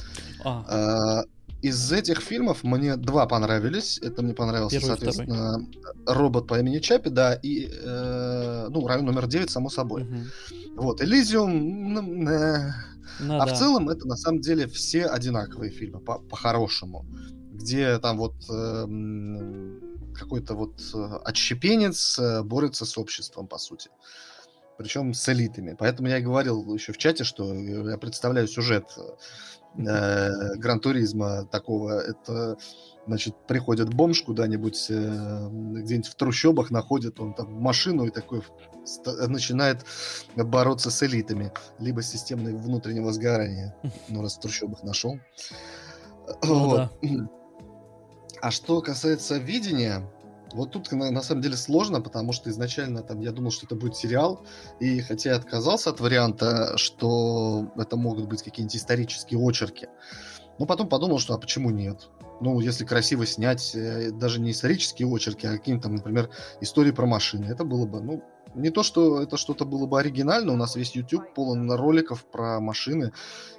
А. А, из этих фильмов мне два понравились. Это мне понравился, Первый, соответственно, второй. робот по имени Чапи, да, и э, ну, район номер 9, само собой. Угу. Вот, Элизиум. Ну, э, ну, а да. в целом это на самом деле все одинаковые фильмы, по- по-хорошему. Где там вот э, какой-то вот э, отщепенец э, борется с обществом, по сути. Причем с элитами. Поэтому я и говорил еще в чате, что я представляю сюжет э, Гран-туризма такого. Это, значит, приходит бомж куда-нибудь, э, где-нибудь в трущобах находит он там машину и такой начинает бороться с элитами, либо с системой внутреннего сгорания. Ну, раз в трущобах нашел. Ну, вот. да. А что касается видения, вот тут на, на самом деле сложно, потому что изначально там я думал, что это будет сериал, и хотя я отказался от варианта, что это могут быть какие-нибудь исторические очерки, но потом подумал, что а почему нет? Ну, если красиво снять э, даже не исторические очерки, а какие-то, например, истории про машины, это было бы, ну, не то, что это что-то было бы оригинально, у нас весь YouTube полон роликов про машины,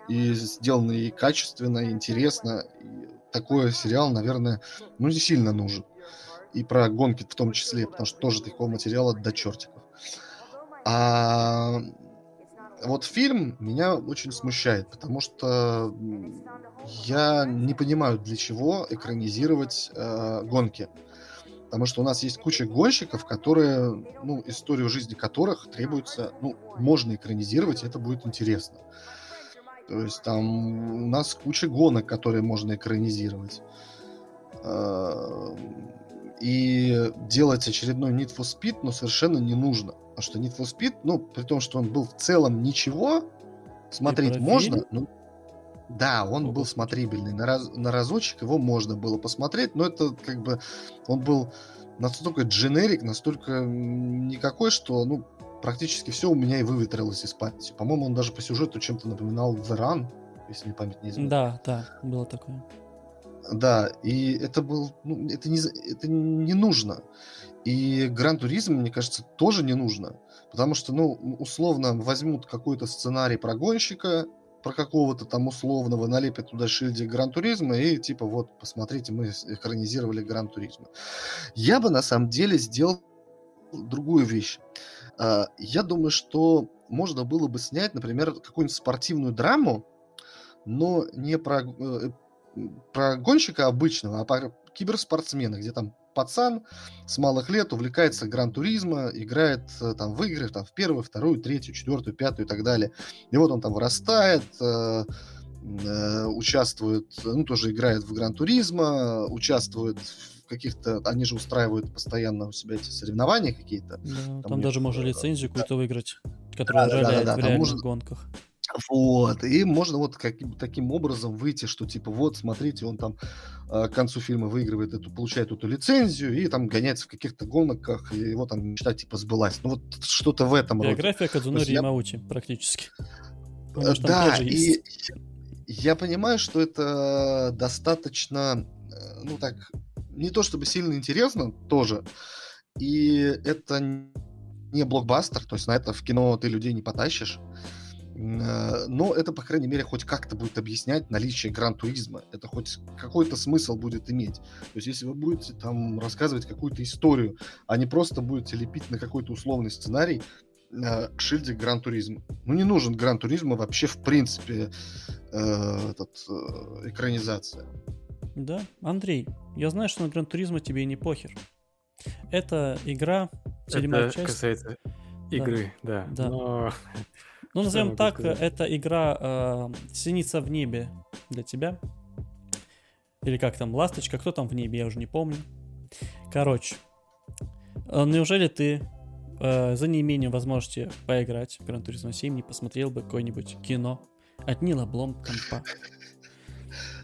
и сделаны и качественно, и интересно. И такой сериал, наверное, ну, не сильно нужен и про гонки в том числе, потому что тоже такого материала до чертиков. А вот фильм меня очень смущает, потому что я не понимаю, для чего экранизировать э, гонки. Потому что у нас есть куча гонщиков, которые, ну, историю жизни которых требуется, ну, можно экранизировать, и это будет интересно. То есть там у нас куча гонок, которые можно экранизировать. Э, и делать очередной Need for Speed, ну, совершенно не нужно. Потому что Need for Speed, ну, при том, что он был в целом ничего, смотреть можно, ну, да, он был смотрибельный. На, раз, на разочек его можно было посмотреть, но это как бы он был настолько дженерик, настолько никакой, что ну практически все у меня и выветрилось из памяти. По-моему, он даже по сюжету чем-то напоминал The Run, если не память не изменяет. Да, да, было такое. Да, и это был, ну, это не, это не нужно. И Гран Туризм, мне кажется, тоже не нужно. Потому что, ну, условно, возьмут какой-то сценарий про гонщика, про какого-то там условного, налепят туда шильдик Гран Туризма и типа вот, посмотрите, мы экранизировали Гран Туризма. Я бы на самом деле сделал другую вещь. А, я думаю, что можно было бы снять, например, какую-нибудь спортивную драму, но не про э, про гонщика обычного, а про киберспортсмена, где там пацан с малых лет увлекается гран-туризма, играет э, там в игры, там в первую, вторую, третью, четвертую, пятую и так далее. И вот он там вырастает, э, э, участвует, ну, тоже играет в гран-туризма, участвует в каких-то, они же устраивают постоянно у себя эти соревнования какие-то. Да, там, там даже можно лицензию да. какую-то выиграть, которая да, да, да, да, в реальных можно... гонках. Вот, и можно вот каким, таким образом выйти, что типа вот, смотрите, он там э, к концу фильма выигрывает эту, получает эту лицензию и там гоняется в каких-то гонках, и его там мечта типа сбылась. Ну вот что-то в этом роде. Биография Кадзунори Ямаути я... практически. Потому, да, и я понимаю, что это достаточно, э, ну так, не то чтобы сильно интересно тоже, и это не блокбастер, то есть на это в кино ты людей не потащишь. Э, но это, по крайней мере, хоть как-то будет объяснять наличие гран-туризма. Это хоть какой-то смысл будет иметь. То есть, если вы будете там рассказывать какую-то историю, а не просто будете лепить на какой-то условный сценарий, э, шильдик гран-туризма. Ну, не нужен гран-туризма вообще, в принципе, э, этот, э, экранизация. Да, Андрей, я знаю, что на гран-туризма тебе не похер. Это игра, седьмая Это часть. касается игры, да. да. да. Но ну, назовем так, сказать? это игра э, «Синица в небе» для тебя. Или как там, «Ласточка», кто там в небе, я уже не помню. Короче, э, неужели ты э, за неимением возможности поиграть в Gran Turismo 7 не посмотрел бы какое-нибудь кино от Нила Бломкампа.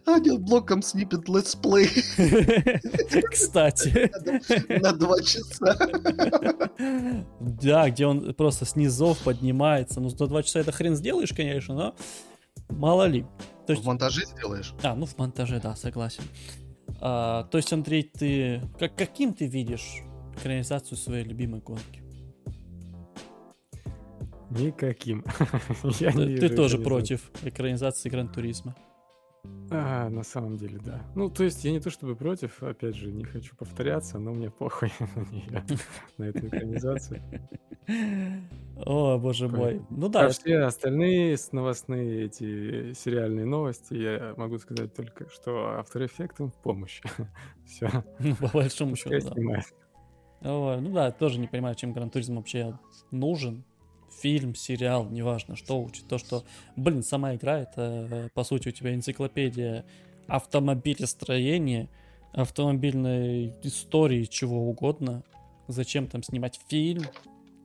А Нил Бломкамп снимет let's play. Кстати. На два часа. Да, где он просто с низов поднимается. Ну, за два часа это хрен сделаешь, конечно, но мало ли. То есть... В монтаже сделаешь? А, ну в монтаже, да, согласен. А, то есть, Андрей, ты как, каким ты видишь экранизацию своей любимой гонки? Никаким. Я ты, не ты тоже против экранизации Гран-туризма. А, на самом деле, да. Ну, то есть я не то чтобы против, опять же, не хочу повторяться, но мне похуй на нее, на эту экранизацию. О, боже мой. Ну да. А все остальные новостные эти сериальные новости, я могу сказать только, что After Effects в помощь. Все. Ну, по большому счету, да. Ой, ну да, тоже не понимаю, чем Гран Туризм вообще нужен фильм, сериал, неважно, что учит. То, что, блин, сама игра, это, по сути, у тебя энциклопедия автомобилестроения, автомобильной истории, чего угодно. Зачем там снимать фильм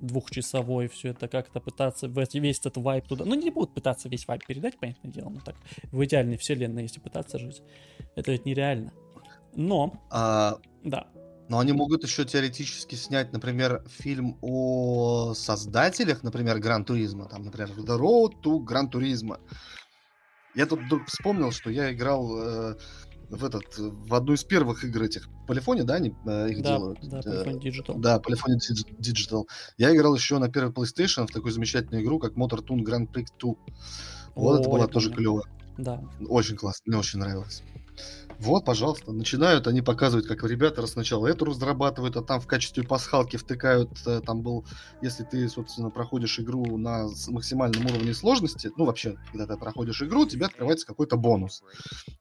двухчасовой, все это как-то пытаться весь этот вайп туда. Ну, не будут пытаться весь вайп передать, понятное дело, но так в идеальной вселенной, если пытаться жить, это ведь нереально. Но, а... да, но они могут еще теоретически снять, например, фильм о создателях, например, Гран Туризма. Там, например, The Road to Гран Туризма. Я тут вдруг вспомнил, что я играл э, в этот в одну из первых игр этих Полифоне, да, они э, их да, делают. Да, Polyphony Digital. Да, Polyphony Digital. Я играл еще на первой PlayStation в такую замечательную игру, как Motor Toon Grand Prix 2. Вот О, это была тоже клевая. Да. Очень классно, мне очень нравилось. Вот, пожалуйста, начинают они показывать, как ребята сначала эту разрабатывают, а там в качестве пасхалки втыкают, э, там был, если ты, собственно, проходишь игру на максимальном уровне сложности, ну, вообще, когда ты проходишь игру, у тебя открывается какой-то бонус.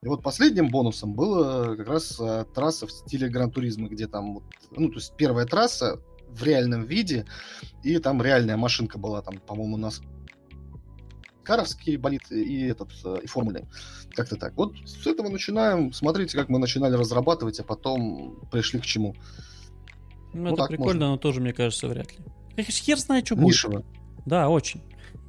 И вот последним бонусом была как раз э, трасса в стиле Гран-туризма, где там, ну, то есть первая трасса в реальном виде, и там реальная машинка была, там, по-моему, у нас Каровский болит и этот э, и формулы. Как-то так. Вот с этого начинаем. Смотрите, как мы начинали разрабатывать, а потом пришли к чему. Ну, ну это прикольно, можно. но тоже, мне кажется, вряд ли. Хер знает, что Нишево. будет. Да, очень.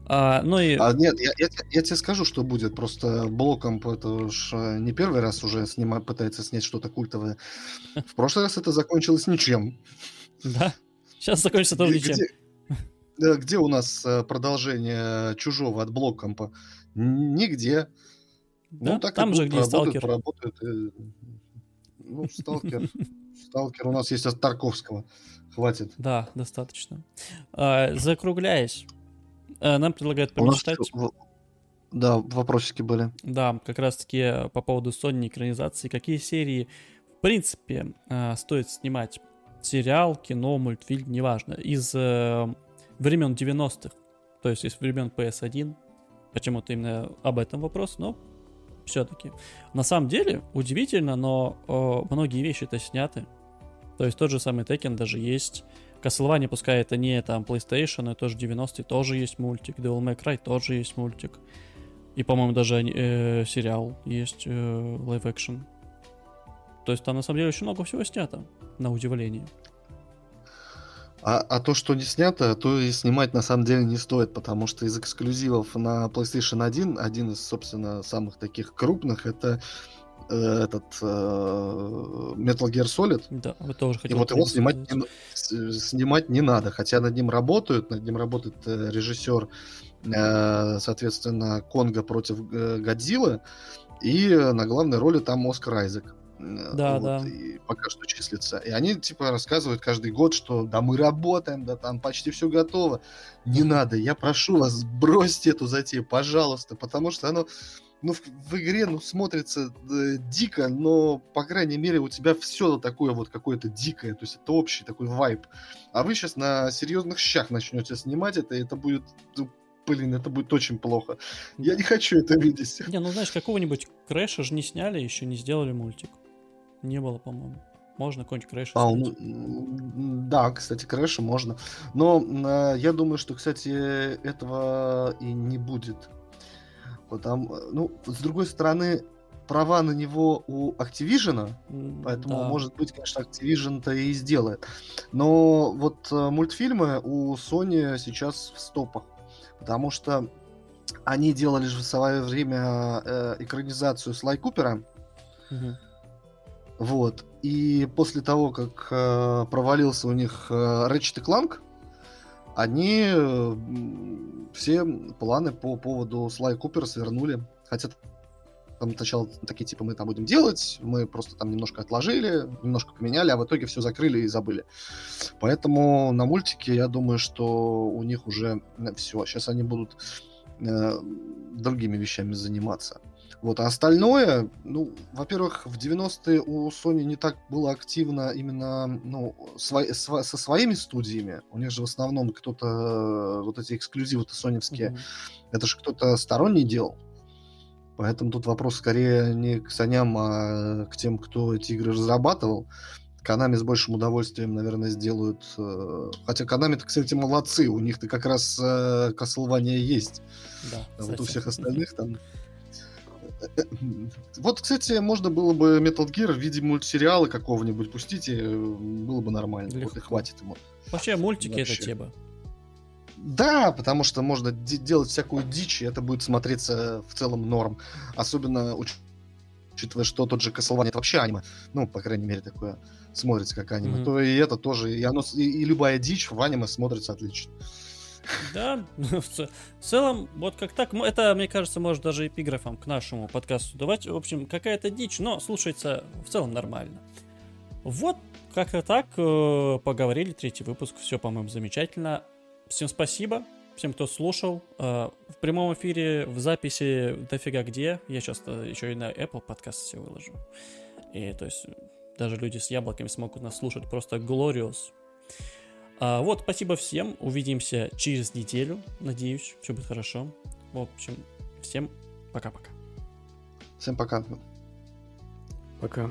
А, ну и... а, нет, я, я, я тебе скажу, что будет. Просто блоком это уж э, не первый раз уже снима, пытается снять что-то культовое. В прошлый раз это закончилось ничем. Да? Сейчас закончится тоже ничем. Где у нас э, продолжение чужого от блоккомпа? Нигде. Да? Ну, так Там же, где сталкер. Поработают, и... Ну, сталкер. Сталкер у нас есть от Тарковского. Хватит. Да, достаточно. А, закругляясь, э, нам предлагают помечтать. Да, вопросики были. Да, как раз-таки по поводу Sony экранизации. Какие серии, в принципе, э, стоит снимать? Сериал, кино, мультфильм, неважно. Из времен 90-х, то есть из времен PS1. Почему-то именно об этом вопрос, но все-таки. На самом деле, удивительно, но о, многие вещи-то сняты. То есть тот же самый Tekken даже есть. Castlevania, пускай это не там PlayStation, это тоже 90-е, тоже есть мультик. Devil May Cry тоже есть мультик. И, по-моему, даже э, сериал есть, э, live action. То есть там на самом деле очень много всего снято, на удивление. А, а то, что не снято, то и снимать на самом деле не стоит, потому что из эксклюзивов на PlayStation 1, один из, собственно, самых таких крупных, это э, этот э, Metal Gear Solid. Да, вы тоже хотели. И вот его снимать не, снимать не надо, хотя над ним работают, над ним работает э, режиссер, э, соответственно, Конга против э, Годзиллы, и на главной роли там Оскар Айзек. Э, да, вот, да. И пока что числится. И они, типа, рассказывают каждый год, что да, мы работаем, да, там почти все готово. Не надо, я прошу вас, бросьте эту затею, пожалуйста, потому что оно, ну, в, в игре, ну, смотрится э, дико, но, по крайней мере, у тебя все такое вот какое-то дикое, то есть это общий такой вайб. А вы сейчас на серьезных щах начнете снимать это, и это будет ну, блин, это будет очень плохо. Я не хочу это видеть. Не, ну знаешь, какого-нибудь Крэша же не сняли, еще не сделали мультик. Не было, по-моему. Можно какой-нибудь крэш а, ну, Да, кстати, крэша можно. Но э, я думаю, что, кстати, этого и не будет. Потому, ну, с другой стороны, права на него у Activision, поэтому, да. может быть, конечно, Activision-то и сделает. Но вот э, мультфильмы у Sony сейчас в стопах, потому что они делали же в свое время э, экранизацию Слай Купера. Угу. Вот. И после того, как э, провалился у них э, Ratchet Clank, они э, все планы по поводу Слай Купера свернули. Хотя там сначала такие, типа, мы там будем делать, мы просто там немножко отложили, немножко поменяли, а в итоге все закрыли и забыли. Поэтому на мультике, я думаю, что у них уже все. Сейчас они будут э, другими вещами заниматься. Вот, а остальное, ну, во-первых, в 90-е у Sony не так было активно именно, ну, сво- сво- со своими студиями. У них же в основном кто-то, э, вот эти эксклюзивы-то соневские, mm-hmm. это же кто-то сторонний делал. Поэтому тут вопрос скорее не к Саням, а к тем, кто эти игры разрабатывал. Канами с большим удовольствием, наверное, сделают... Э, хотя Канами-то, кстати, молодцы. У них-то как раз э, Castlevania есть. Да, а вот у всех остальных там вот, кстати, можно было бы Metal Gear в виде мультсериала какого-нибудь пустить, и было бы нормально. Легко. Вот и хватит ему. Вообще, мультики Вообще. это тема. Да, потому что можно делать всякую дичь, и это будет смотреться в целом норм. Особенно учитывая, что тот же Castlevania это вообще аниме. Ну, по крайней мере, такое смотрится как аниме. Mm-hmm. То и это тоже, и, оно, и, и любая дичь в аниме смотрится отлично. Да, в целом, вот как так, это, мне кажется, может даже эпиграфом к нашему подкасту давать. В общем, какая-то дичь, но слушается в целом нормально. Вот как-то так э, поговорили, третий выпуск, все, по-моему, замечательно. Всем спасибо, всем, кто слушал. Э, в прямом эфире, в записи дофига где. Я сейчас еще и на Apple подкаст все выложу. И то есть даже люди с яблоками смогут нас слушать просто glorious. А, вот, спасибо всем. Увидимся через неделю. Надеюсь, все будет хорошо. В общем, всем пока-пока. Всем пока. Пока.